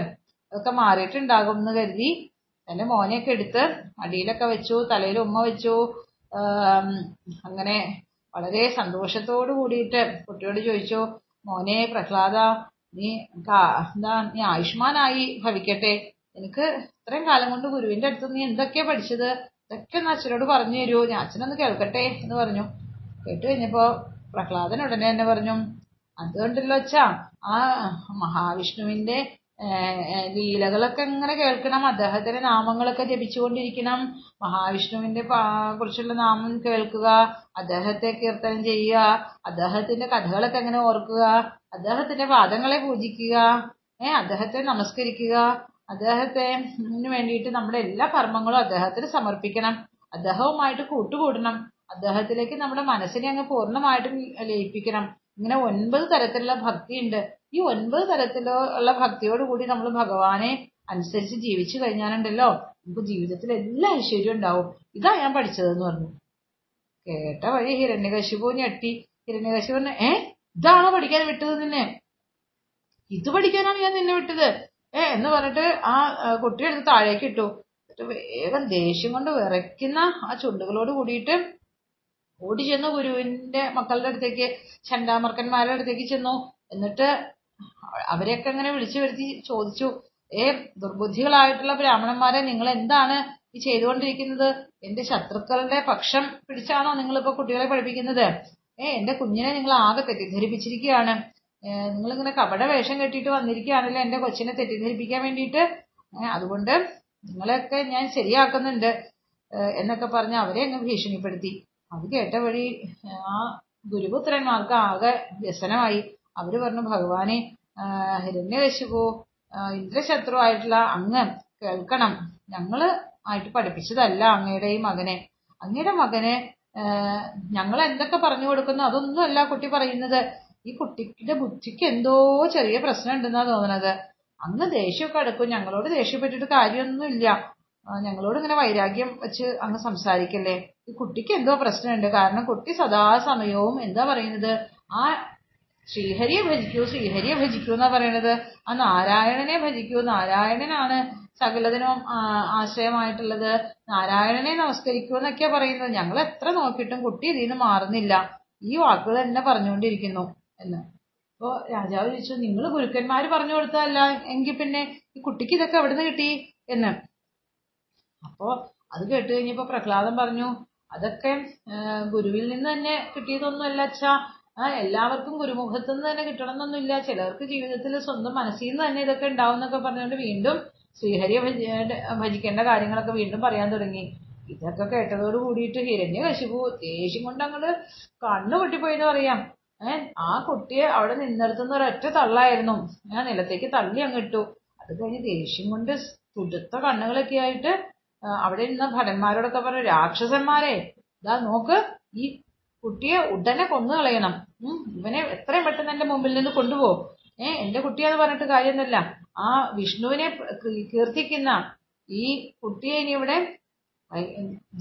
അതൊക്കെ മാറിയിട്ടുണ്ടാകും എന്ന് കരുതി തന്റെ മോനെയൊക്കെ എടുത്ത് അടിയിലൊക്കെ വെച്ചു തലയിൽ ഉമ്മ വെച്ചു അങ്ങനെ വളരെ സന്തോഷത്തോട് കൂടിയിട്ട് കുട്ടിയോട് ചോദിച്ചു മോനെ പ്രഹ്ലാദ നീ എന്താ നീ ആയുഷ്മാനായി ഭവിക്കട്ടെ. എനിക്ക് ഇത്രയും കാലം കൊണ്ട് ഗുരുവിന്റെ അടുത്ത് നീ എന്തൊക്കെയാ പഠിച്ചത്? ഇതൊക്കെ ഒന്ന് അച്ഛനോട് പറഞ്ഞു തരൂ ഞാൻ അച്ഛനൊന്ന് കേൾക്കട്ടെ എന്ന് പറഞ്ഞു. കേട്ട് കഴിഞ്ഞപ്പോ പ്രഹ്ലാദൻ ഉടനെ തന്നെ പറഞ്ഞു അതുകൊണ്ടല്ലോ അച്ഛാ ആ മഹാവിഷ്ണുവിന്റെ ലീലകളൊക്കെ ഇങ്ങനെ കേൾക്കണം. അദ്ദേഹത്തിന്റെ നാമങ്ങളൊക്കെ ജപിച്ചുകൊണ്ടിരിക്കണം. മഹാവിഷ്ണുവിന്റെ കുറിച്ചുള്ള നാമം കേൾക്കുക. അദ്ദേഹത്തെ കീർത്തനം ചെയ്യുക. അദ്ദേഹത്തിന്റെ കഥകളൊക്കെ എങ്ങനെ ഓർക്കുക. അദ്ദേഹത്തിന്റെ പാദങ്ങളെ പൂജിക്കുക. അദ്ദേഹത്തെ നമസ്കരിക്കുക. അദ്ദേഹത്തെ വേണ്ടിയിട്ട് നമ്മുടെ എല്ലാ കർമ്മങ്ങളും അദ്ദേഹത്തിന് സമർപ്പിക്കണം. അദ്ദേഹവുമായിട്ട് കൂട്ടുകൂടണം. അദ്ദേഹത്തിലേക്ക് നമ്മുടെ മനസ്സിനെ അങ്ങ് പൂർണമായിട്ടും ലയിപ്പിക്കണം. ഇങ്ങനെ ഒൻപത് തരത്തിലുള്ള ഭക്തിയുണ്ട്. ഈ ഒൻപത് തരത്തിലുള്ള ഭക്തിയോട് കൂടി നമ്മൾ ഭഗവാനെ അനുസരിച്ച് ജീവിച്ചു കഴിഞ്ഞാലുണ്ടല്ലോ നമുക്ക് ജീവിതത്തിൽ എല്ലാ ഐശ്വര്യം ഉണ്ടാവും. ഇതാ ഞാൻ പഠിച്ചതെന്ന് പറഞ്ഞു. കേട്ട വഴി ഹിരണ്യകശിപു ഞെട്ടി. ഹിരണ്യകശിപു പറഞ്ഞു ഏ ഇതാണോ പഠിക്കാൻ വിട്ടത് നിന്നെ? ഇത് പഠിക്കാനാണ് ഞാൻ നിന്നെ വിട്ടത്. ഏ എന്ന് പറഞ്ഞിട്ട് ആ കുട്ടിയെടുത്ത് താഴേക്ക് ഇട്ടു. വേഗം ദേഷ്യം കൊണ്ട് വിറയ്ക്കുന്ന ആ ചുണ്ടുകളോട് കൂടിയിട്ട് ഓടി ചെന്നു ഗുരുവിന്റെ മക്കളുടെ അടുത്തേക്ക് ചണ്ടാമർക്കന്മാരുടെ അടുത്തേക്ക് ചെന്നു. എന്നിട്ട് അവരെയൊക്കെ അങ്ങനെ വിളിച്ചു വരുത്തി ചോദിച്ചു ഏ ദുർബുദ്ധികളായിട്ടുള്ള ബ്രാഹ്മണന്മാരെ നിങ്ങൾ എന്താണ് ഈ ചെയ്തുകൊണ്ടിരിക്കുന്നത്? എന്റെ ശത്രുക്കളുടെ പക്ഷം പിടിച്ചാണോ നിങ്ങളിപ്പോ കുട്ടികളെ പഠിപ്പിക്കുന്നത്? ഏ എന്റെ കുഞ്ഞിനെ നിങ്ങൾ ആകെ തെറ്റിദ്ധരിപ്പിച്ചിരിക്കുകയാണ്. നിങ്ങളിങ്ങനെ കപട വേഷം കെട്ടിയിട്ട് വന്നിരിക്കുകയാണല്ലോ എന്റെ കൊച്ചിനെ തെറ്റിദ്ധരിപ്പിക്കാൻ വേണ്ടിയിട്ട്? അതുകൊണ്ട് നിങ്ങളെയൊക്കെ ഞാൻ ശരിയാക്കുന്നുണ്ട് എന്നൊക്കെ പറഞ്ഞ് അവരെ അങ്ങ് ഭീഷണിപ്പെടുത്തി. അത് കേട്ട വഴി ആ ഗുരുപുത്രന്മാർക്ക് ആകെ വ്യസനമായി. അവർ പറഞ്ഞു ഭഗവാനെ ഹിരണ്യകശിപു ഇന്ദ്രശത്രു ആയിട്ടുള്ള അങ്ങ് കേൾക്കണം. ഞങ്ങൾ ആയിട്ട് പഠിപ്പിച്ചതല്ല അങ്ങയുടെ ഈ മകനെ. അങ്ങയുടെ മകനെ ഞങ്ങൾ എന്തൊക്കെ പറഞ്ഞു കൊടുക്കുന്നു അതൊന്നും അല്ല കുട്ടി പറയുന്നത്. ഈ കുട്ടിയുടെ ബുദ്ധിക്ക് എന്തോ ചെറിയ പ്രശ്നം ഉണ്ടെന്നാ തോന്നണത്. അങ്ങ് ദേഷ്യമൊക്കെ അടുക്കും. ഞങ്ങളോട് ദേഷ്യപ്പെട്ടിട്ട് കാര്യമൊന്നുമില്ല. ഞങ്ങളോട് ഇങ്ങനെ വൈരാഗ്യം വെച്ച് അങ്ങ് സംസാരിക്കല്ലേ? ഈ കുട്ടിക്ക് എന്തോ പ്രശ്നമുണ്ട്. കാരണം കുട്ടി സദാസമയവും എന്താ പറയുന്നത്? ആ ശ്രീഹരിയെ ഭജിക്കൂ ശ്രീഹരിയെ ഭജിക്കൂ എന്നാ പറയണത് ആ നാരായണനെ ഭജിക്കൂ. നാരായണനാണ് സകലതിനും ആശ്രയമായിട്ടുള്ളത്. നാരായണനെ നമസ്കരിക്കൂ എന്നൊക്കെയാ പറയുന്നത്. ഞങ്ങൾ എത്ര നോക്കിയിട്ടും കുട്ടി ഇതിൽ നിന്ന് മാറുന്നില്ല. ഈ വാക്കുകൾ തന്നെ പറഞ്ഞുകൊണ്ടിരിക്കുന്നു എന്ന്. അപ്പോ രാജാവ് ചോദിച്ചു നിങ്ങൾ ഗുരുക്കന്മാര് പറഞ്ഞു കൊടുത്തതല്ല? എങ്കിൽ പിന്നെ ഈ കുട്ടിക്ക് ഇതൊക്കെ എവിടെ നിന്ന് കിട്ടി? എന്ന്. അപ്പോ അത് കേട്ട് കഴിഞ്ഞപ്പോ പ്രഹ്ലാദൻ പറഞ്ഞു അതൊക്കെ ഗുരുവിൽ നിന്ന് തന്നെ കിട്ടിയതൊന്നുമല്ല അച്ഛാ. എല്ലാവർക്കും ഗുരുമുഖത്തു നിന്ന് തന്നെ കിട്ടണമെന്നൊന്നുമില്ല. ചിലർക്ക് ജീവിതത്തിൽ സ്വന്തം മനസ്സിൽ നിന്ന് തന്നെ ഇതൊക്കെ ഉണ്ടാവും എന്നൊക്കെ പറഞ്ഞുകൊണ്ട് വീണ്ടും ശ്രീഹരിയെ ഭജിക്കേണ്ട കാര്യങ്ങളൊക്കെ വീണ്ടും പറയാൻ തുടങ്ങി. ഇതൊക്കെ കേട്ടതോട് കൂടിയിട്ട് ഹിരണ്യകശിപു ദേഷ്യം കൊണ്ട് അങ്ങോട്ട് കണ്ണു പൊട്ടിപ്പോയിന്ന് പറയാം. ഏഹ് ആ കുട്ടിയെ അവിടെ നിന്നിടത്തുന്ന ഒരൊറ്റ തള്ളായിരുന്നു. ഞാൻ നിലത്തേക്ക് തള്ളി അങ്ങ് ഇട്ടു. അത് കഴിഞ്ഞ് ദേഷ്യം കൊണ്ട് തുടുത്ത കണ്ണുകളൊക്കെ ആയിട്ട് അവിടെ ഇരുന്ന ഭടന്മാരോടൊക്കെ പറഞ്ഞു രാക്ഷസന്മാരെ ഇതാ നോക്ക് ഈ കുട്ടിയെ ഉടനെ കൊന്നു കളയണം. ഇവനെ എത്രയും പെട്ടെന്ന് എന്റെ മുമ്പിൽ നിന്ന് കൊണ്ടുപോ. ഏ എന്റെ കുട്ടിയാന്ന് പറഞ്ഞിട്ട് കാര്യമൊന്നുമില്ല. ആ വിഷ്ണുവിനെ കീർത്തിക്കുന്ന ഈ കുട്ടിയെ ഇനി ഇവിടെ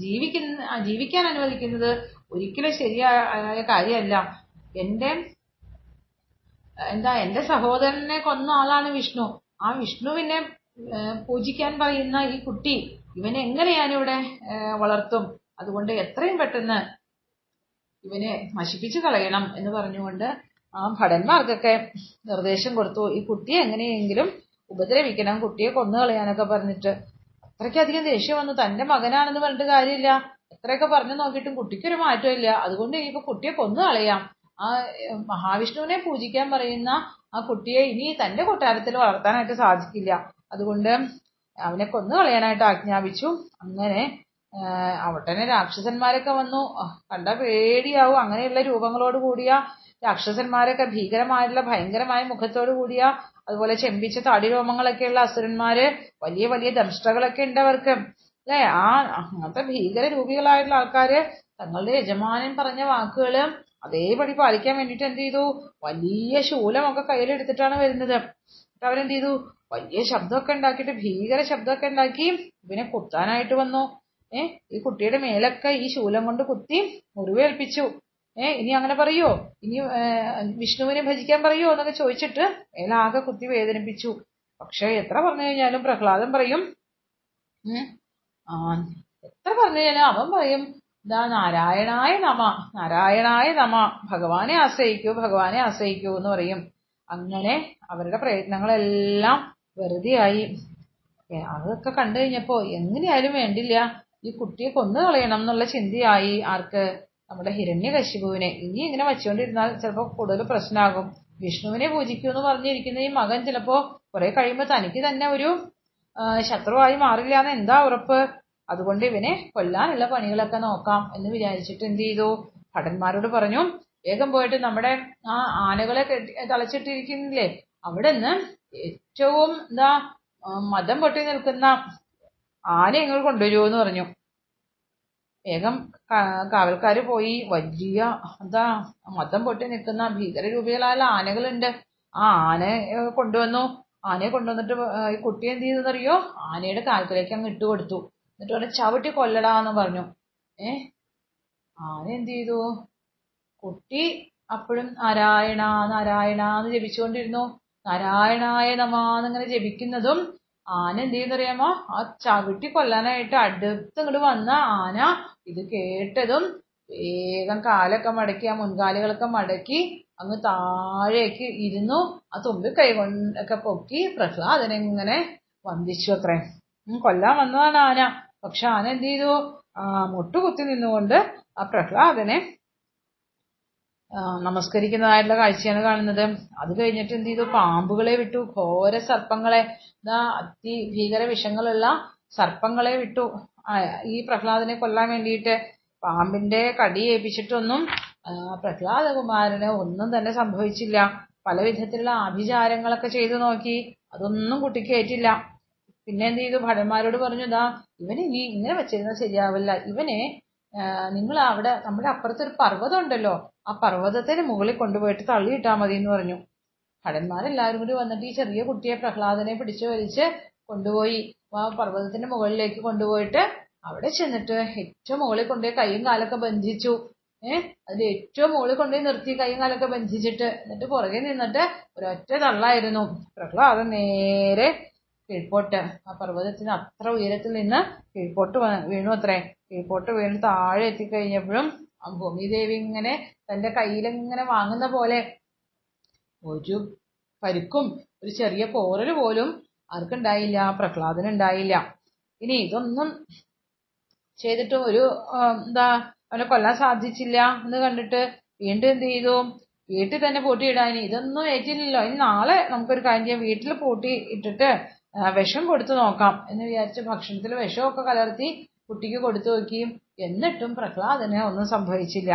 ജീവിക്കുന്ന ജീവിക്കാൻ അനുവദിക്കുന്നത് ഒരിക്കലും ശരിയായ കാര്യമല്ല. എന്റെ എന്താ എന്റെ സഹോദരനെ കൊന്ന ആളാണ് വിഷ്ണു. ആ വിഷ്ണുവിനെ പൂജിക്കാൻ പറയുന്ന ഈ കുട്ടി ഇവനെ എങ്ങനെ ഞാനിവിടെ വളർത്തും? അതുകൊണ്ട് എത്രയും പെട്ടെന്ന് ഇവനെ നശിപ്പിച്ചു കളയണം എന്ന് പറഞ്ഞുകൊണ്ട് ആ ഭടന്മാർക്കൊക്കെ നിർദ്ദേശം കൊടുത്തു. ഈ കുട്ടിയെ എങ്ങനെയെങ്കിലും ഉപദ്രവിക്കണം കുട്ടിയെ കൊന്നു കളയാനൊക്കെ പറഞ്ഞിട്ട്. അത്രയ്ക്കധികം ദേഷ്യം വന്നു. തന്റെ മകനാണെന്ന് പറഞ്ഞിട്ട് കാര്യമില്ല. എത്രയൊക്കെ പറഞ്ഞു നോക്കിയിട്ടും കുട്ടിക്കൊരു മാറ്റമില്ല അതുകൊണ്ട് ഇനിയിപ്പോ കുട്ടിയെ കൊന്നു കളയാം. ആ മഹാവിഷ്ണുവിനെ പൂജിക്കാൻ പറയുന്ന ആ കുട്ടിയെ ഇനി തന്റെ കൊട്ടാരത്തിൽ വളർത്താനായിട്ട് സാധിക്കില്ല. അതുകൊണ്ട് അവനെ കൊന്നു കളയാനായിട്ട് ആജ്ഞാപിച്ചു. അങ്ങനെ അവിടെ അവിടനെ രാക്ഷസന്മാരൊക്കെ വന്നു. കണ്ട പേടിയാവും. അങ്ങനെയുള്ള രൂപങ്ങളോട് കൂടിയ രാക്ഷസന്മാരൊക്കെ ഭീകരമായിട്ടുള്ള ഭയങ്കരമായ മുഖത്തോട് കൂടിയ അതുപോലെ ചെമ്പിച്ച താടി രൂപങ്ങളൊക്കെയുള്ള അസുരന്മാര് വലിയ വലിയ ദംഷ്ടകളൊക്കെ ഉണ്ട് അവർക്ക്. അല്ലെ? ആ അങ്ങനത്തെ ഭീകര രൂപികളായിട്ടുള്ള ആൾക്കാര് തങ്ങളുടെ യജമാനൻ പറഞ്ഞ വാക്കുകൾ അതേപടി പാലിക്കാൻ വേണ്ടിട്ട് എന്ത് ചെയ്തു? വലിയ ശൂലമൊക്കെ കയ്യിലെടുത്തിട്ടാണ് വരുന്നത്. അവരെന്ത് ചെയ്തു? വലിയ ശബ്ദമൊക്കെ ഉണ്ടാക്കിയിട്ട് ഭീകര ശബ്ദമൊക്കെ ഉണ്ടാക്കി ഇവനെ കുത്താനായിട്ട് വന്നു. ഏ ഈ കുട്ടിയുടെ മേലൊക്കെ ഈ ശൂലം കൊണ്ട് കുത്തി മുറിവേൽപ്പിച്ചു ഏ ഇനി അങ്ങനെ പറയോ? ഇനി വിഷ്ണുവിനെ ഭജിക്കാൻ പറയോ എന്നൊക്കെ ചോദിച്ചിട്ട് മേലാകെ കുത്തി വേദനിപ്പിച്ചു. പക്ഷെ എത്ര പറഞ്ഞു കഴിഞ്ഞാലും പ്രഹ്ലാദൻ പറയും ആ എത്ര പറഞ്ഞു കഴിഞ്ഞാലും അവൻ പറയും ഇതാ നാരായണായ നമ നാരായണായ നമ ഭഗവാനെ ആശ്രയിക്കൂ ഭഗവാനെ ആശ്രയിക്കൂ എന്ന് പറയും. അങ്ങനെ അവരുടെ പ്രയത്നങ്ങളെല്ലാം വെറുതെയായി. അതൊക്കെ കണ്ടു കഴിഞ്ഞപ്പോ എങ്ങനെയായാലും വേണ്ടില്ല. ഈ കുട്ടിയെ കൊന്നു കളയണം എന്നുള്ള ചിന്തയായി ആർക്ക് നമ്മുടെ ഹിരണ്യകശിപുവിനെ. ഇനി ഇങ്ങനെ വച്ചുകൊണ്ടിരുന്നാൽ ചിലപ്പോ കൂടുതൽ പ്രശ്നമാകും. വിഷ്ണുവിനെ പൂജിക്കൂ എന്ന് പറഞ്ഞിരിക്കുന്ന ഈ മകൻ ചിലപ്പോ കുറെ കഴിയുമ്പോ തനിക്ക് തന്നെ ഒരു ശത്രുവായി മാറില്ല എന്ന് എന്താ ഉറപ്പ്? അതുകൊണ്ട് ഇവനെ കൊല്ലാനുള്ള പണികളൊക്കെ നോക്കാം എന്ന് വിചാരിച്ചിട്ട് എന്ത് ചെയ്തു? ഭടന്മാരോട് പറഞ്ഞു വേഗം പോയിട്ട് നമ്മുടെ ആ ആനകളെ തളച്ചിട്ടിരിക്കുന്നില്ലേ? അവിടെ നിന്ന് ഏറ്റവും എന്താ മതം പൊട്ടി നിൽക്കുന്ന ആന ഞങ്ങൾ കൊണ്ടുവരുമോ എന്ന് പറഞ്ഞു. വേഗം കാവൽക്കാർ പോയി. വലിയ എന്താ മതം പൊട്ടി നിൽക്കുന്ന ഭീകര ഭീകരരൂപികളായ ആനകളുണ്ട്. ആ ഏഹ്, കൊണ്ടുവന്നു. ആനയെ കൊണ്ടുവന്നിട്ട് ഈ കുട്ടി എന്ത് ചെയ്തെന്നറിയോ? ആനയുടെ കാൽക്കലേക്ക് അങ്ങ് ഇട്ട് കൊടുത്തു. എന്നിട്ട് പറഞ്ഞു ചവിട്ടി കൊല്ലടാന്ന് പറഞ്ഞു. ഏ? ആന എന്ത് ചെയ്തു? കുട്ടി അപ്പോഴും നാരായണ നാരായണ എന്ന് ജപിച്ചുകൊണ്ടിരുന്നു. നാരായണായ നമാന്നിങ്ങനെ ജപിക്കുന്നതും ആന എന്ത് ചെയ്യുന്നറിയാമോ? ആ ചവിട്ടി കൊല്ലാനായിട്ട് അടുത്ത് ഇങ്ങോട്ട് വന്ന ആന ഇത് കേട്ടതും വേഗം കാലൊക്കെ മടക്കി ആ മുൻകാലുകളൊക്കെ മടക്കി അങ്ങ് താഴേക്ക് ഇരുന്നു. ആ തുമ്പിക്കൈ കൊണ്ടൊക്കെ പൊക്കി പ്രഹ്ലാദനെ ഇങ്ങനെ വന്ദിച്ചു അത്രേ. കൊല്ലാൻ വന്നതാണ് ആന. പക്ഷെ ആന എന്ത് ചെയ്തു? ആ മുട്ടുകുത്തി നിന്നുകൊണ്ട് ആ പ്രഹ്ലാദനെ നമസ്കരിക്കുന്നതായിട്ടുള്ള കാഴ്ചയാണ് കാണുന്നത്. അത് കഴിഞ്ഞിട്ട് എന്ത് ചെയ്തു? പാമ്പുകളെ വിട്ടു. ഘോര സർപ്പങ്ങളെ ഇതാ അതി ഭീകര വിഷങ്ങളുള്ള സർപ്പങ്ങളെ വിട്ടു. ഈ പ്രഹ്ലാദനെ കൊല്ലാൻ വേണ്ടിയിട്ട് പാമ്പിന്റെ കടി ഏൽപ്പിച്ചിട്ടൊന്നും പ്രഹ്ലാദകുമാരന് ഒന്നും തന്നെ സംഭവിച്ചില്ല. പല വിധത്തിലുള്ള ആഭിചാരങ്ങളൊക്കെ ചെയ്തു നോക്കി. അതൊന്നും കുട്ടിക്ക് ഏറ്റില്ല പിന്നെ എന്ത് ചെയ്തു? ഭടന്മാരോട് പറഞ്ഞു ഇതാ ഇവനെ ഇനി ഇങ്ങനെ വെച്ചിരുന്നാൽ ശരിയാവില്ല. ഇവനെ നിങ്ങൾ അവിടെ നമ്മുടെ അപ്പുറത്ത് ഒരു പർവതം ഉണ്ടല്ലോ ആ പർവതത്തിന് മുകളിൽ കൊണ്ടുപോയിട്ട് തള്ളിയിട്ടാൽ മതി എന്ന് പറഞ്ഞു. ഭടന്മാരെല്ലാവരും കൂടി വന്നിട്ട് ഈ ചെറിയ കുട്ടിയെ പ്രഹ്ലാദനെ പിടിച്ചു വലിച്ച് കൊണ്ടുപോയി ആ പർവതത്തിന്റെ മുകളിലേക്ക് കൊണ്ടുപോയിട്ട് അവിടെ ചെന്നിട്ട് ഏറ്റവും മുകളിൽ കൊണ്ടുപോയി കൈയും കാലൊക്കെ ബന്ധിച്ചു. ഏഹ് അതിന്റെ ഏറ്റവും മുകളിൽ കൊണ്ടുപോയി നിർത്തി കൈയും കാലൊക്കെ ബന്ധിച്ചിട്ട് എന്നിട്ട് പുറകെ നിന്നിട്ട് ഒരൊറ്റ തള്ളായിരുന്നു. പ്രഹ്ലാദൻ നേരെ കീഴ്പോട്ട് ആ പർവതത്തിന് അത്ര ഉയരത്തിൽ നിന്ന് കീഴ്പോട്ട് വീണു അത്രേ. കീഴ്പോട്ട് വീണ് താഴെ എത്തിക്കഴിഞ്ഞപ്പോഴും ഭൂമിദേവി ഇങ്ങനെ തന്റെ കയ്യിലിങ്ങനെ വാങ്ങുന്ന പോലെ ഒരു പരിക്കും ഒരു ചെറിയ പോറൽ പോലും ആർക്കുണ്ടായില്ല പ്രഹ്ലാദന് ഉണ്ടായില്ല ഇനി ഇതൊന്നും ചെയ്തിട്ടും ഒരു എന്താ അവനെ കൊല്ലാൻ സാധിച്ചില്ല എന്ന് കണ്ടിട്ട് വീണ്ടും എന്ത് ചെയ്തു? വീട്ടിൽ തന്നെ പൂട്ടിയിടാൻ ഇതൊന്നും ഏറ്റില്ലല്ലോ. ഇനി നാളെ നമുക്കൊരു കാര്യം ചെയ്യാം. വീട്ടിൽ പൂട്ടി ഇട്ടിട്ട് വിഷം കൊടുത്തു നോക്കാം എന്ന് വിചാരിച്ച് ഭക്ഷണത്തിൽ വിഷമൊക്കെ കലർത്തി കുട്ടിക്ക് കൊടുത്തു നോക്കി. എന്നിട്ടും പ്രഹ്ലാദന് ഒന്നും സംഭവിച്ചില്ല.